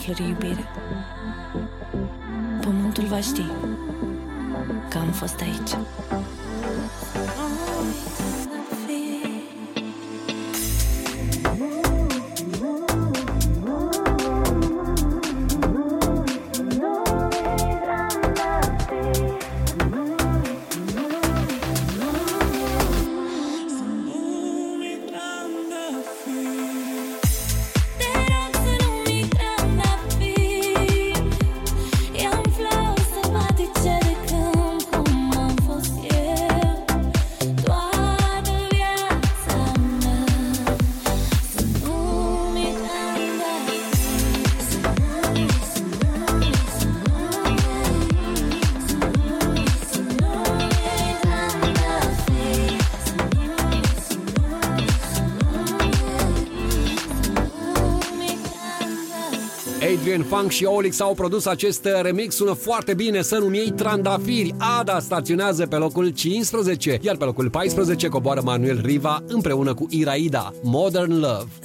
înflori iubire. Pământul va ști Că am fost aici. Funk și Olix au produs acest remix, sună foarte bine, să nu ei trandafiri. Ada staționează pe locul 15, iar pe locul 14 coboară Manuel Riva împreună cu Iraida, Modern Love.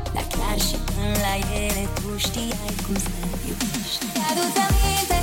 Dar chiar și când la ele tu știai cum să iubești. Te aduți aminte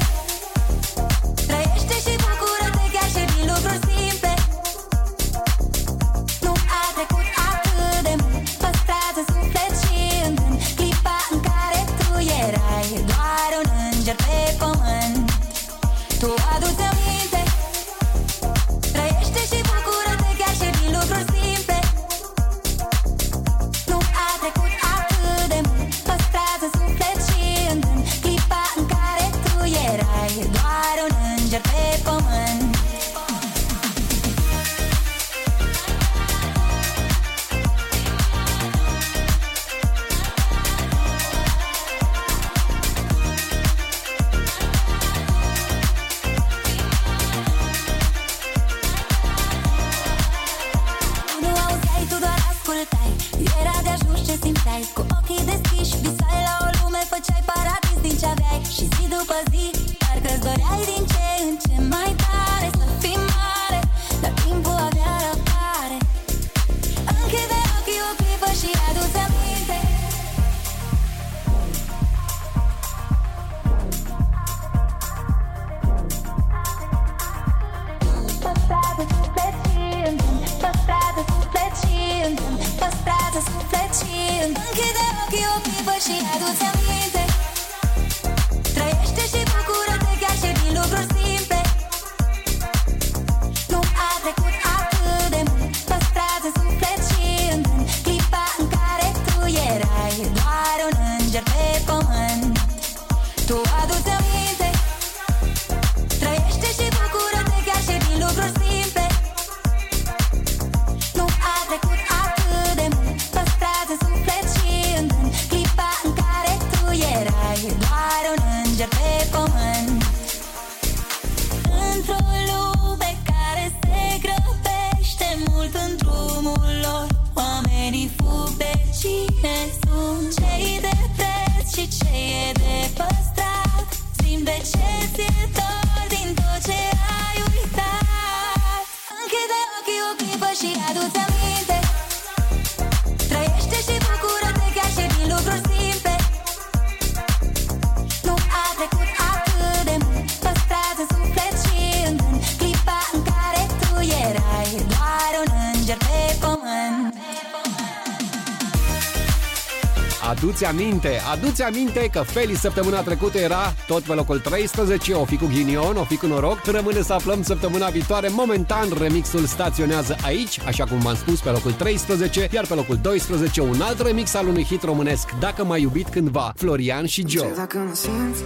aduți aminte, aduți aminte că Feli săptămâna trecută era tot pe locul 13, o fi cu ghinion, o fi cu noroc. Rămâne să aflăm săptămâna viitoare. Momentan remixul staționează aici, așa cum v-am spus, pe locul 13, iar pe locul 12 un alt remix al unui hit românesc, Dacă m-ai iubit cândva, Florian și Joe. Dacă mă simți,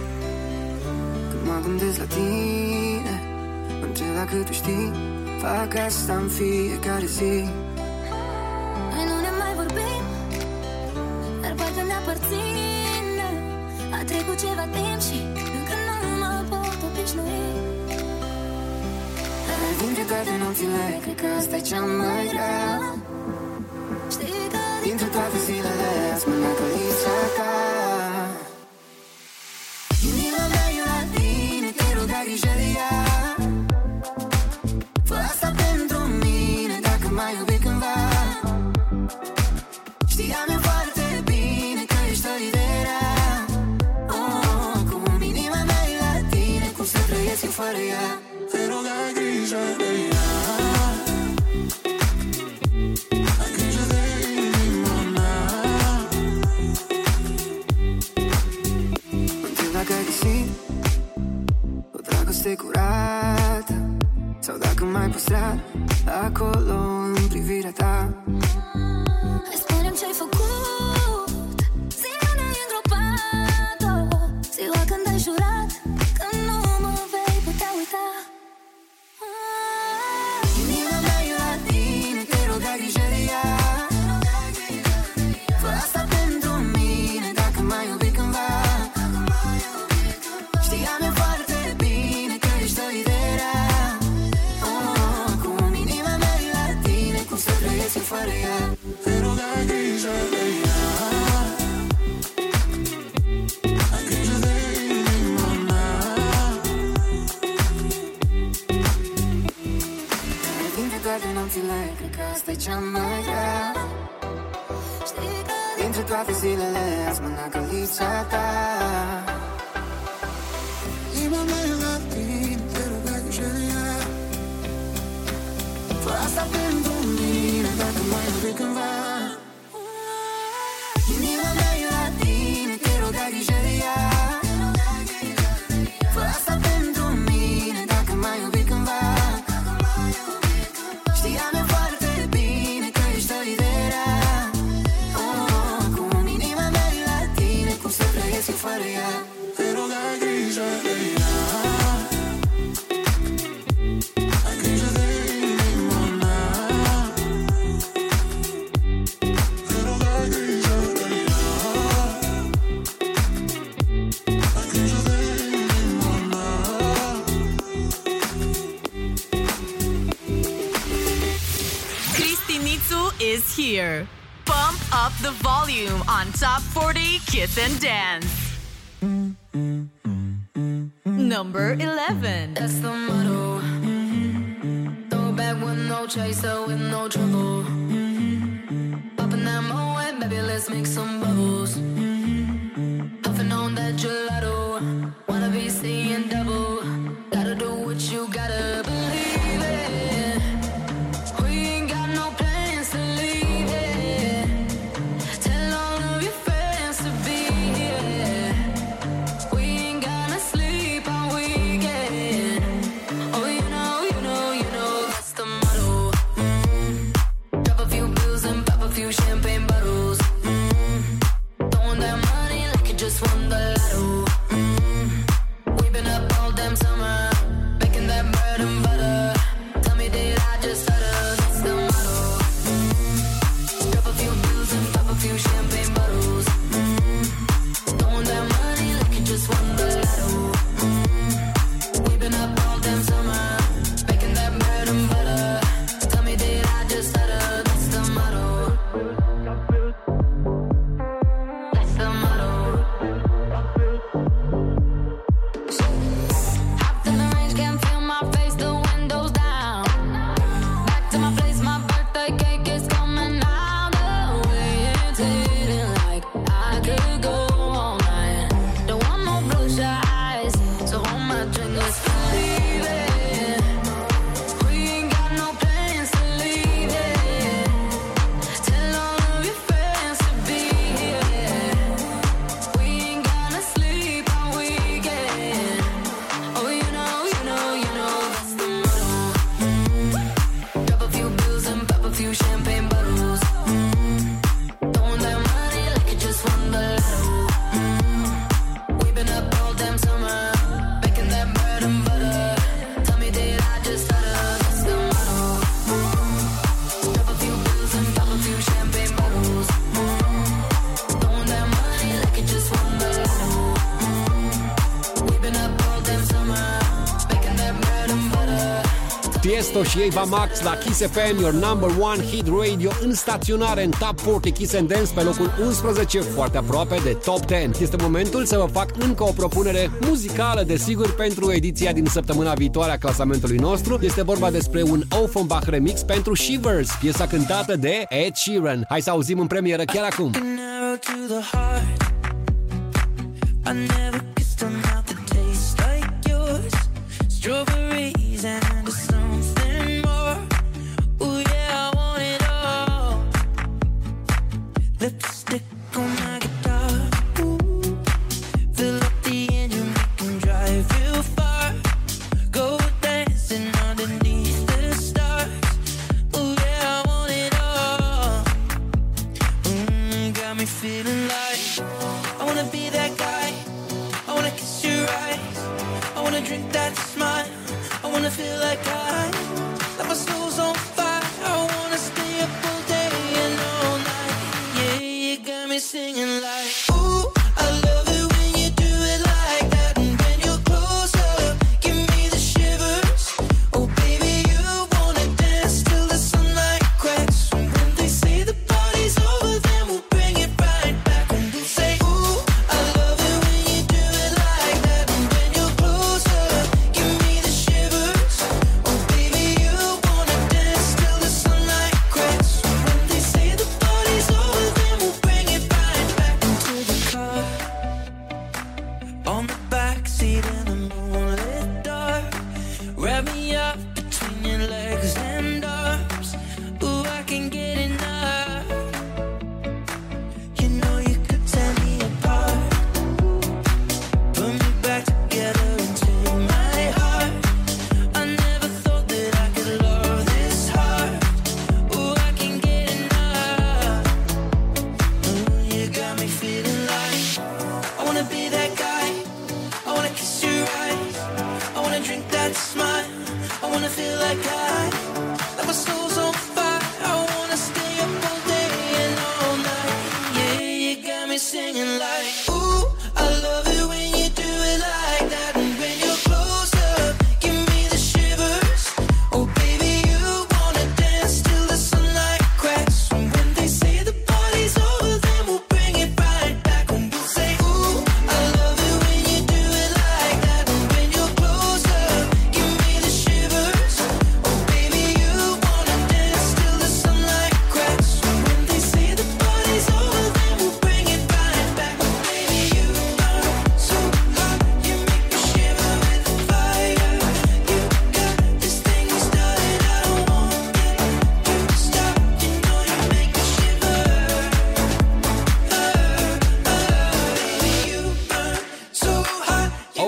când mă gândesc la tine, întreb dacă tu știi, fac asta în fiecare zi. Griffin Day. și Eva Max la Kiss FM, your number one hit radio în staționare în Top 40 Kiss and Dance pe locul 11, foarte aproape de Top 10. Este momentul să vă fac încă o propunere muzicală, desigur, pentru ediția din săptămâna viitoare a clasamentului nostru. Este vorba despre un Offenbach remix pentru Shivers, piesa cântată de Ed Sheeran. Hai să auzim în premieră chiar acum. I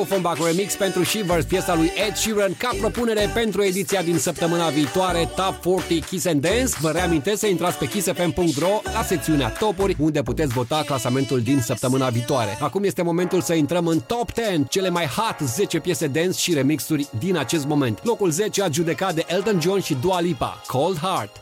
Offenbach Remix pentru Shivers, piesa lui Ed Sheeran, ca propunere pentru ediția din săptămâna viitoare Top 40 Kiss and Dance. Vă reamintesc să intrați pe kissfm.ro la secțiunea topuri, unde puteți vota clasamentul din săptămâna viitoare. Acum este momentul să intrăm în Top 10, cele mai hot 10 piese dance și remixuri din acest moment. Locul 10 a judecat de Elton John și Dua Lipa, Cold Heart.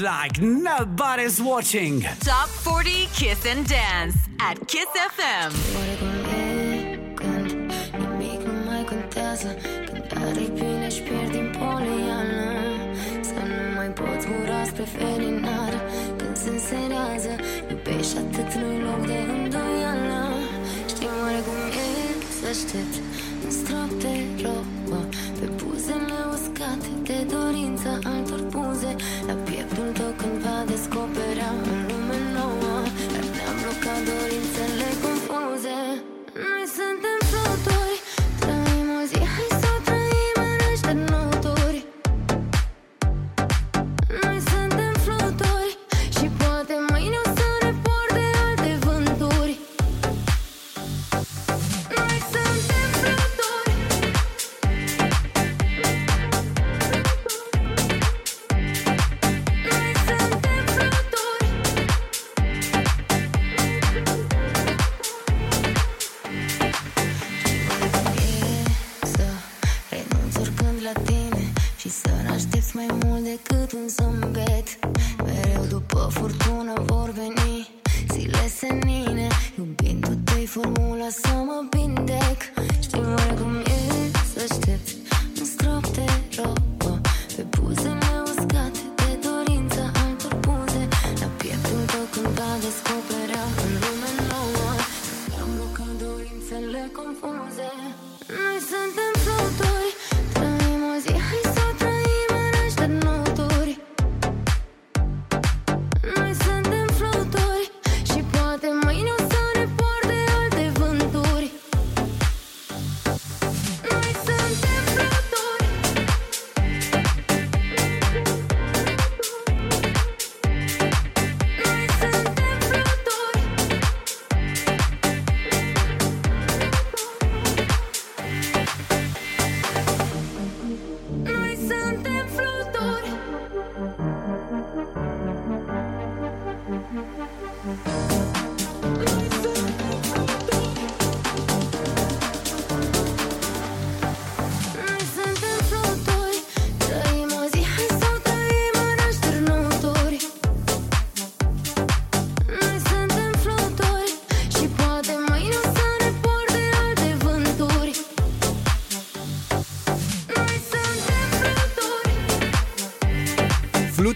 like nobody's watching. Top 40 Kiss and Dance at Kiss FM. pe buzele uscate de dorința altor buze La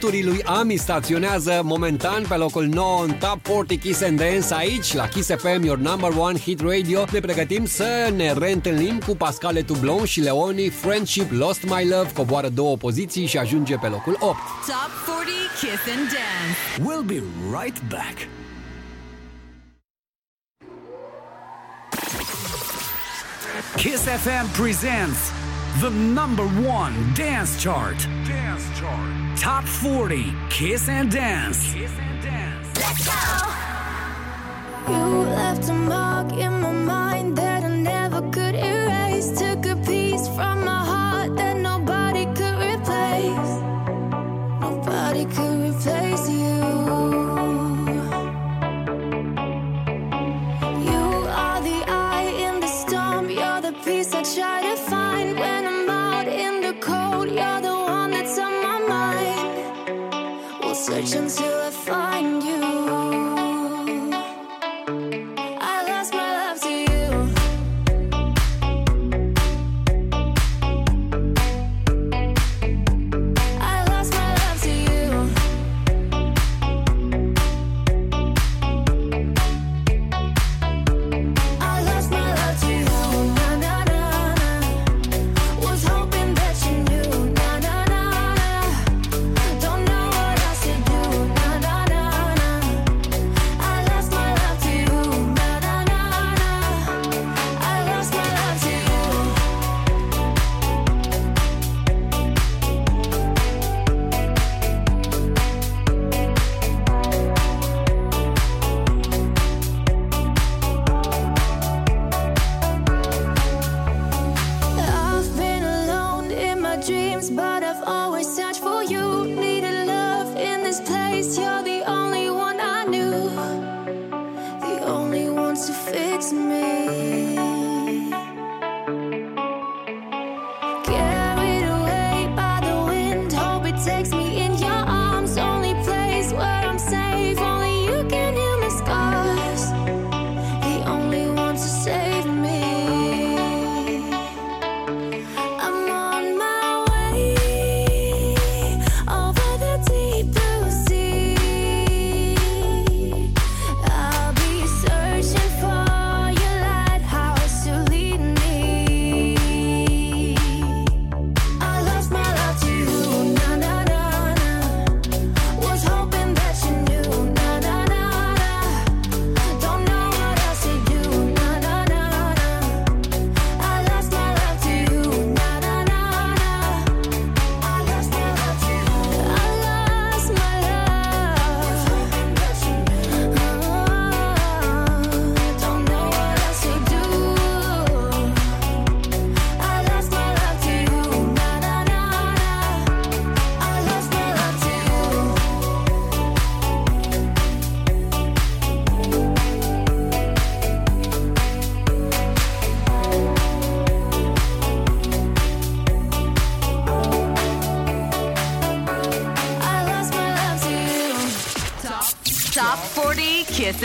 hiturii lui Ami staționează momentan pe locul 9 în Top 40 Kiss and Dance aici, la Kiss FM, your number one hit radio. Ne pregătim să ne reîntâlnim cu Pascale Tublon și Leoni. Friendship Lost My Love coboară două poziții și ajunge pe locul 8. Top 40 Kiss and Dance. We'll be right back. Kiss FM presents the number one dance chart. Top 40 Kiss and Dance. Kiss and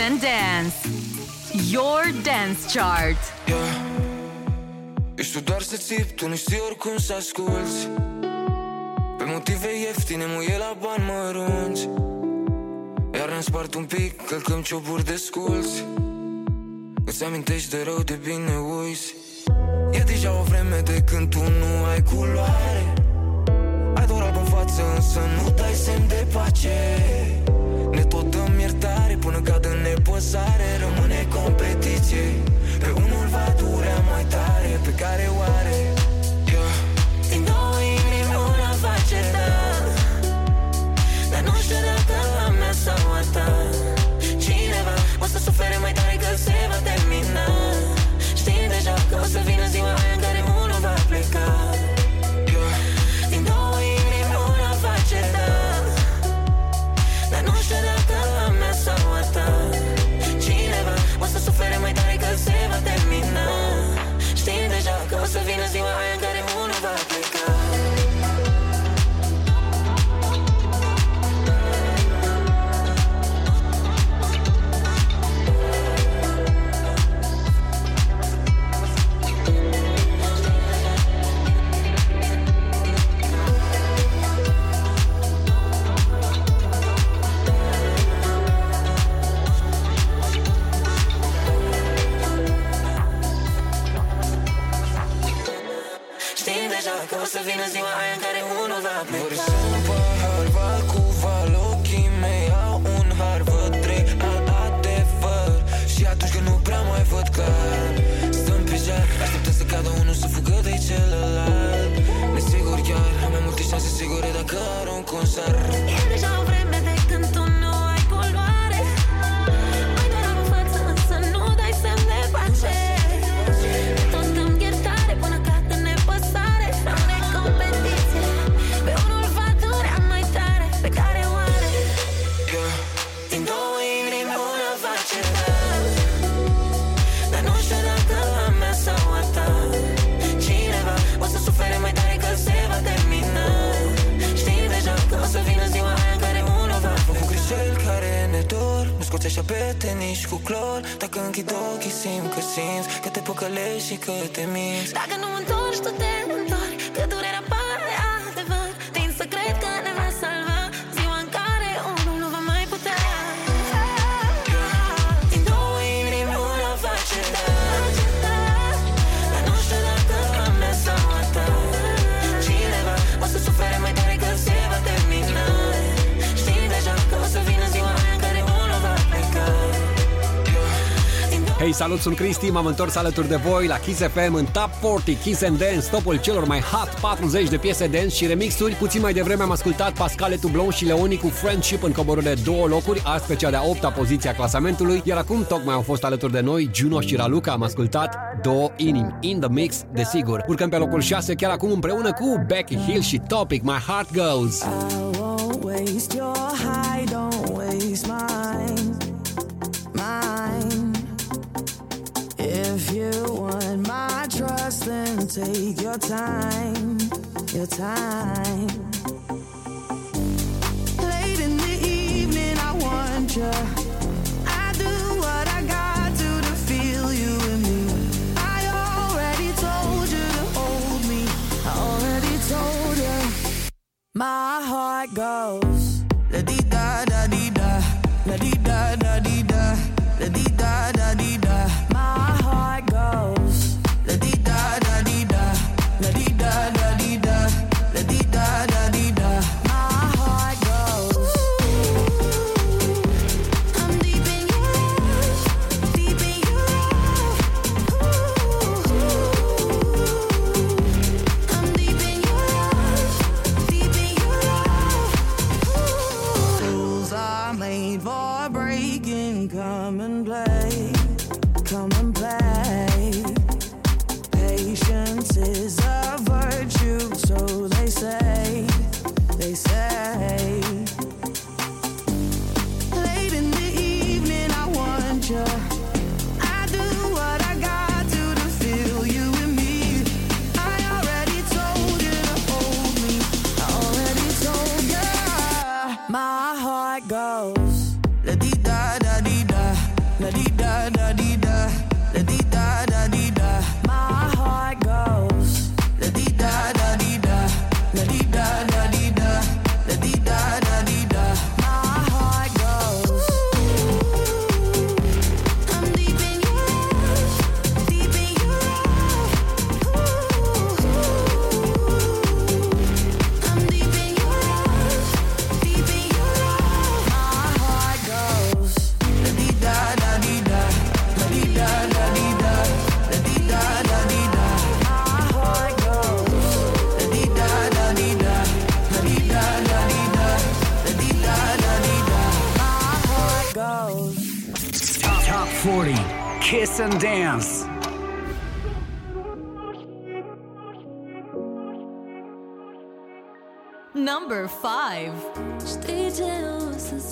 and Dance. Your Dance Chart. Yeah. Eu știu doar să țip, tu nu știi oricum să asculti Pe motive ieftine, muie la bani mărunți Iar ne spart un pic, călcăm cioburi de sculți. Îți amintești de rău, de bine uiți. E deja o vreme de când tu nu ai culoare. Ai doar albă față, însă nu dai semn de pace. música de temis. Salut, sunt Cristi, m-am întors alături de voi la Kiss FM în Top 40 Kiss and Dance, topul celor mai hot 40 de piese dance și remixuri. Puțin mai devreme am ascultat Pascale Tublon și Leoni cu Friendship în coborâre două locuri, astăzi cea de-a opta poziție a clasamentului, iar acum tocmai au fost alături de noi Juno și Raluca, am ascultat două inimi, in the mix, desigur. Urcăm pe locul 6 chiar acum împreună cu Becky Hill și Topic, My Heart Goes. I won't waste your Take your time, your time. Late in the evening, I want you. I do what I got to to feel you me. I already told you to hold me. I already told you. My heart goes.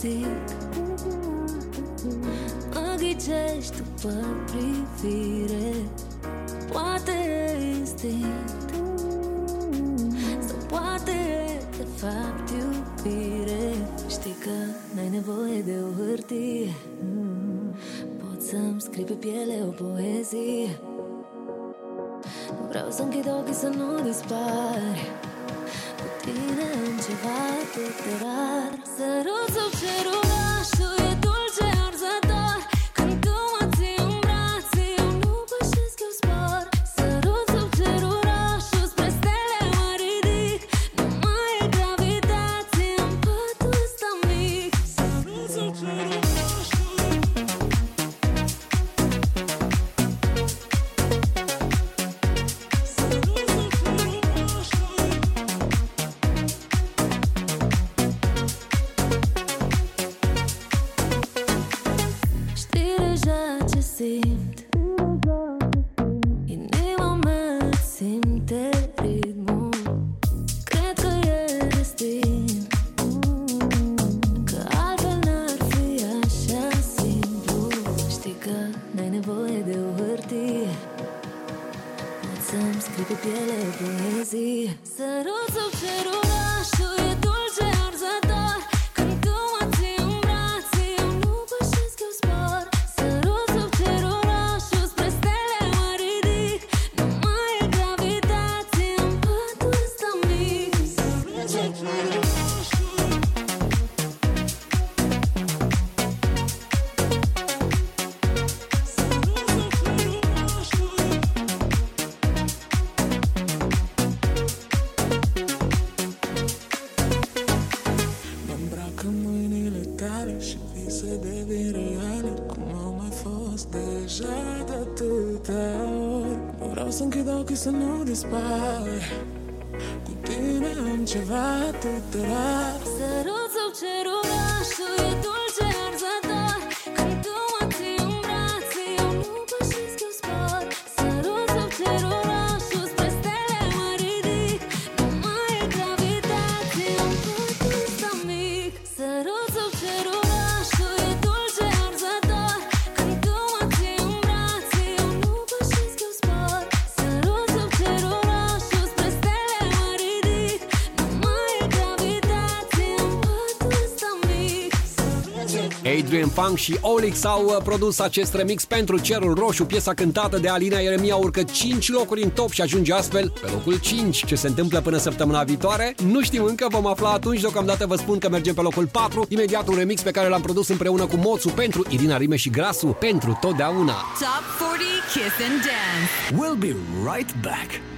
zic Mă ghicești după privire Poate e instinct. Sau poate e de fapt iubire. Știi că n-ai nevoie de o hârtie. Pot să-mi scrii pe piele o poezie. Vreau să închid ochii să nu dispari ceva atât de rar. Sărut sub dispar Cu tine am ceva tuturor Adrian Funk și Olix au uh, produs acest remix pentru Cerul Roșu. Piesa cântată de Alina Eremia urcă 5 locuri în top și ajunge astfel pe locul 5. Ce se întâmplă până săptămâna viitoare? Nu știm încă, vom afla atunci. Deocamdată vă spun că mergem pe locul 4. Imediat un remix pe care l-am produs împreună cu Moțu pentru Irina Rime și Grasu pentru totdeauna. Top 40 Kiss and Dance. We'll be right back.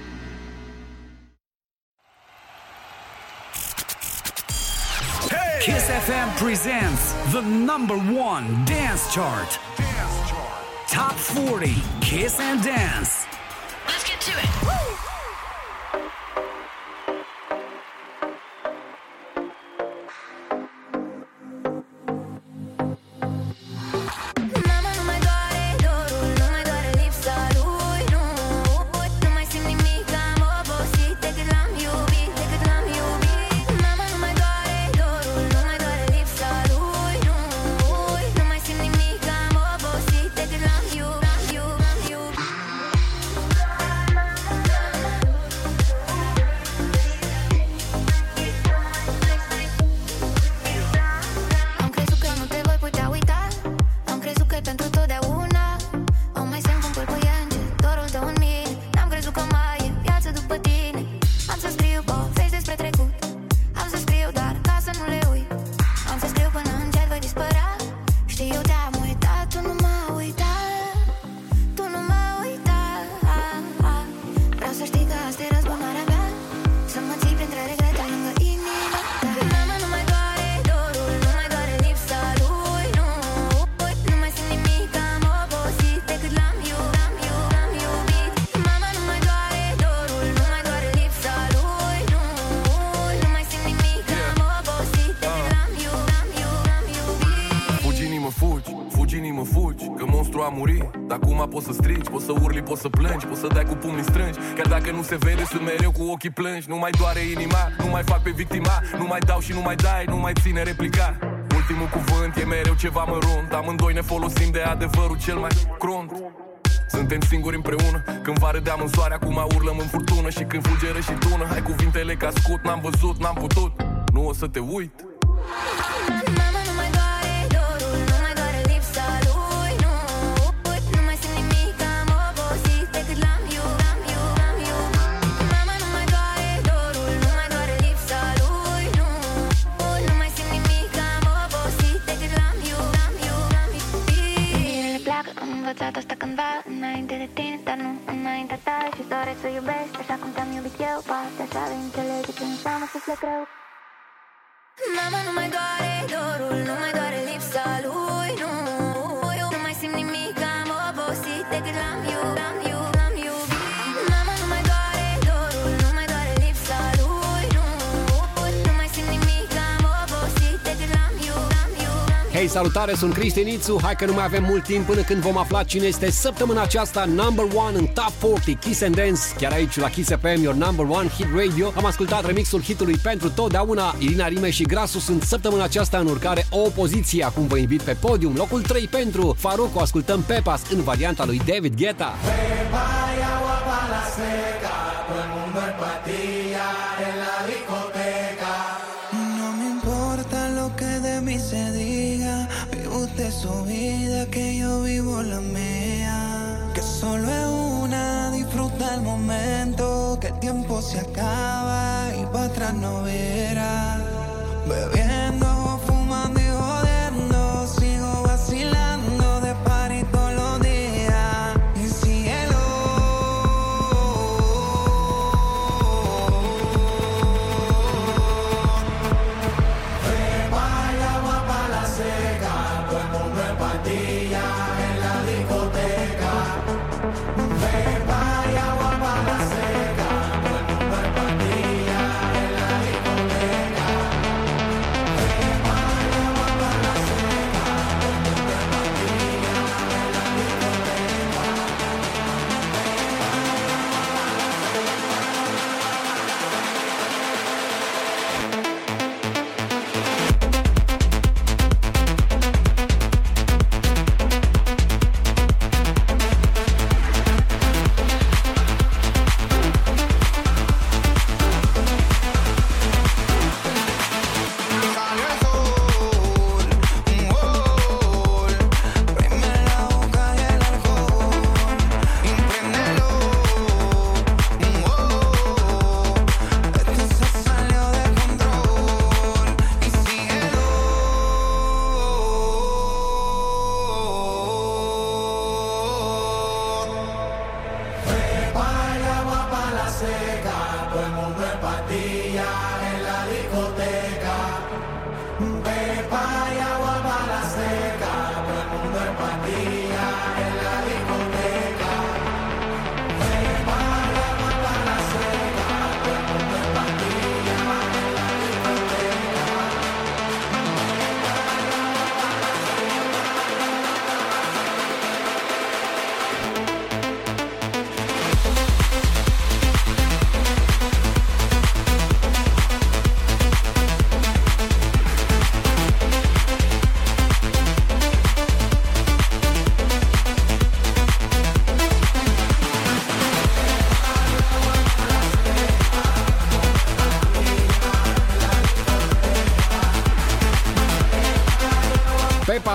Kiss FM presents the number one dance chart. Dance chart. Top 40 Kiss and Dance. Let's get to it. Woo! Să urli, poți să plângi Poți să dai cu pumnii strângi. Chiar dacă nu se vede, sunt mereu cu ochii plângi. Nu mai doare inima, nu mai fac pe victima. Nu mai dau și nu mai dai, nu mai ține replica. Ultimul cuvânt e mereu ceva mărunt. Amândoi ne folosim de adevărul cel mai crunt. Suntem singuri împreună. Când vară de în soare, acum urlăm în furtună. Și când fulgeră și tună Hai cuvintele ca scut, n-am văzut, n-am putut. Nu o să te uit am învățat asta cândva Înainte de tine, dar nu înaintea ta Și doresc să iubesc așa cum te-am iubit eu. Poate așa de înțelege ce înseamnă să plec rău Mama, nu mai doare dorul, nu mai doare lipsa lui, nu Eu nu mai simt nimic, am obosit de cât l-am iubit, l-am iubit, Hei, salutare, sunt Cristi Nițu. Hai că nu mai avem mult timp până când vom afla cine este săptămâna aceasta number one în Top 40 Kiss and Dance. Chiar aici la Kiss FM, your number one hit radio. Am ascultat remixul hitului pentru totdeauna. Irina Rime și Grasu sunt săptămâna aceasta în urcare o poziție. Acum vă invit pe podium. Locul 3 pentru Faruco. Ascultăm Pepas în varianta lui David Guetta. Vaya tiempo se acaba y para atrás no verá.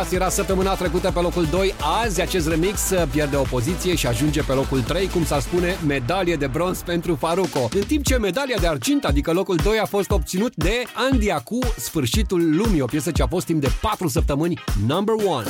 Pepas era săptămâna trecută pe locul 2. Azi acest remix pierde o poziție și ajunge pe locul 3, cum s-ar spune, medalie de bronz pentru Faruco. În timp ce medalia de argint, adică locul 2, a fost obținut de Andia cu Sfârșitul Lumii, o piesă ce a fost timp de 4 săptămâni number 1.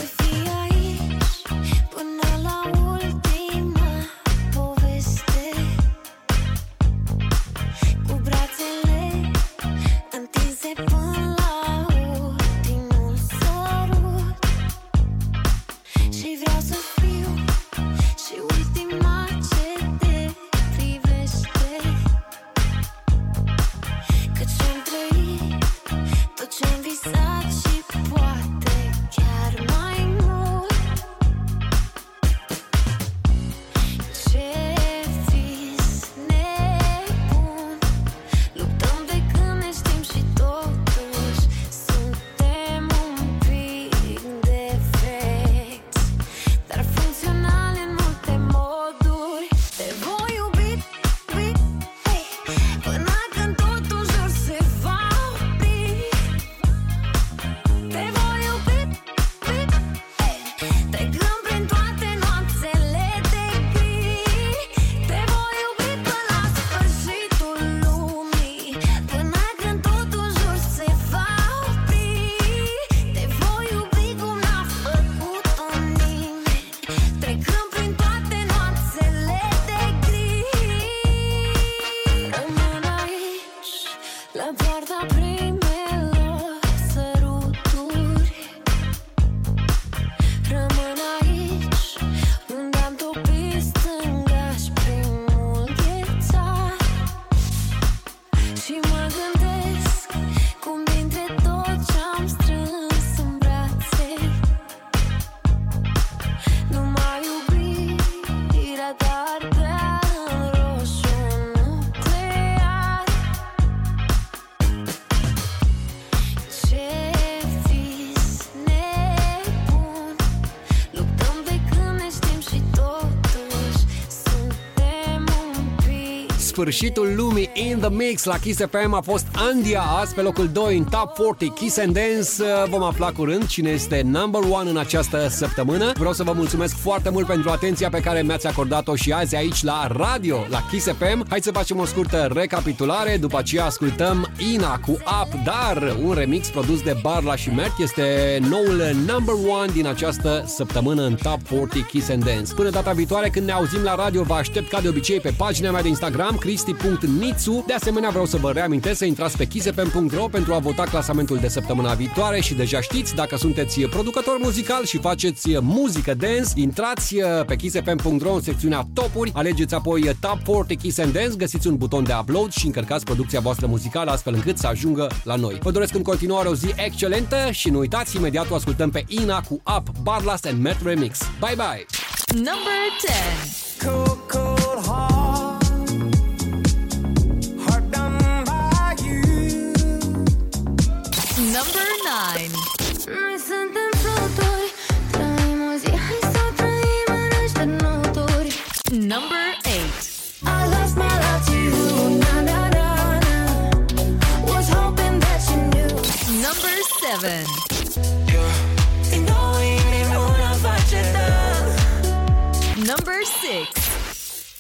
Sfârșitul lumii in the mix la Kiss FM a fost Andia, azi pe locul 2 în Top 40 Kiss and Dance. Vom afla curând cine este number one în această săptămână. Vreau să vă mulțumesc foarte mult pentru atenția pe care mi-ați acordat-o și azi aici la radio, la Kiss FM. Hai să facem o scurtă recapitulare, după aceea ascultăm Ina cu Up, dar un remix produs de Barla și Mert este noul number one din această săptămână în Top 40 Kiss and Dance. Până data viitoare când ne auzim la radio, vă aștept ca de obicei pe pagina mea de Instagram, cristi.nițu. De asemenea, vreau să vă reamintesc să intrați pe kissfm.ro pentru a vota clasamentul de săptămâna viitoare și deja știți, dacă sunteți producător muzical și faceți muzică dance, intrați pe kissfm.ro în secțiunea topuri, alegeți apoi Top 40 Kiss and Dance, găsiți un buton de upload și încărcați producția voastră muzicală astfel încât să ajungă la noi. Vă doresc în continuare o zi excelentă și nu uitați, imediat o ascultăm pe Ina cu Up, Barlas and Met Remix. Bye bye! Number 10. Cold,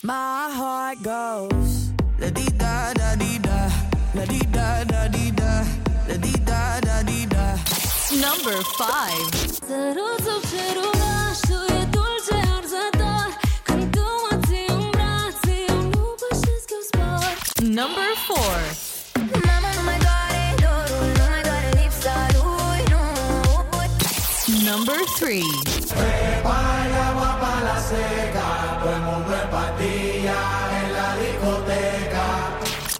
My heart goes la di da da di da la di da da di da la di da da di da. Number 5. Sărut sub E dulce arzător Când tu mă ții în brațe Eu nu pășesc, eu spor Number 4. Mama, nu mai doare dorul Nu mai doare lipsa lui, nu Number 3. Prepara para la seca,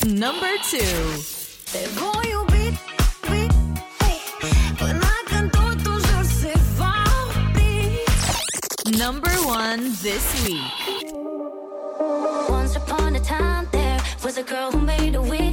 Number two. Te voy a Number one this week. Once upon a time, there was a girl who made a wish.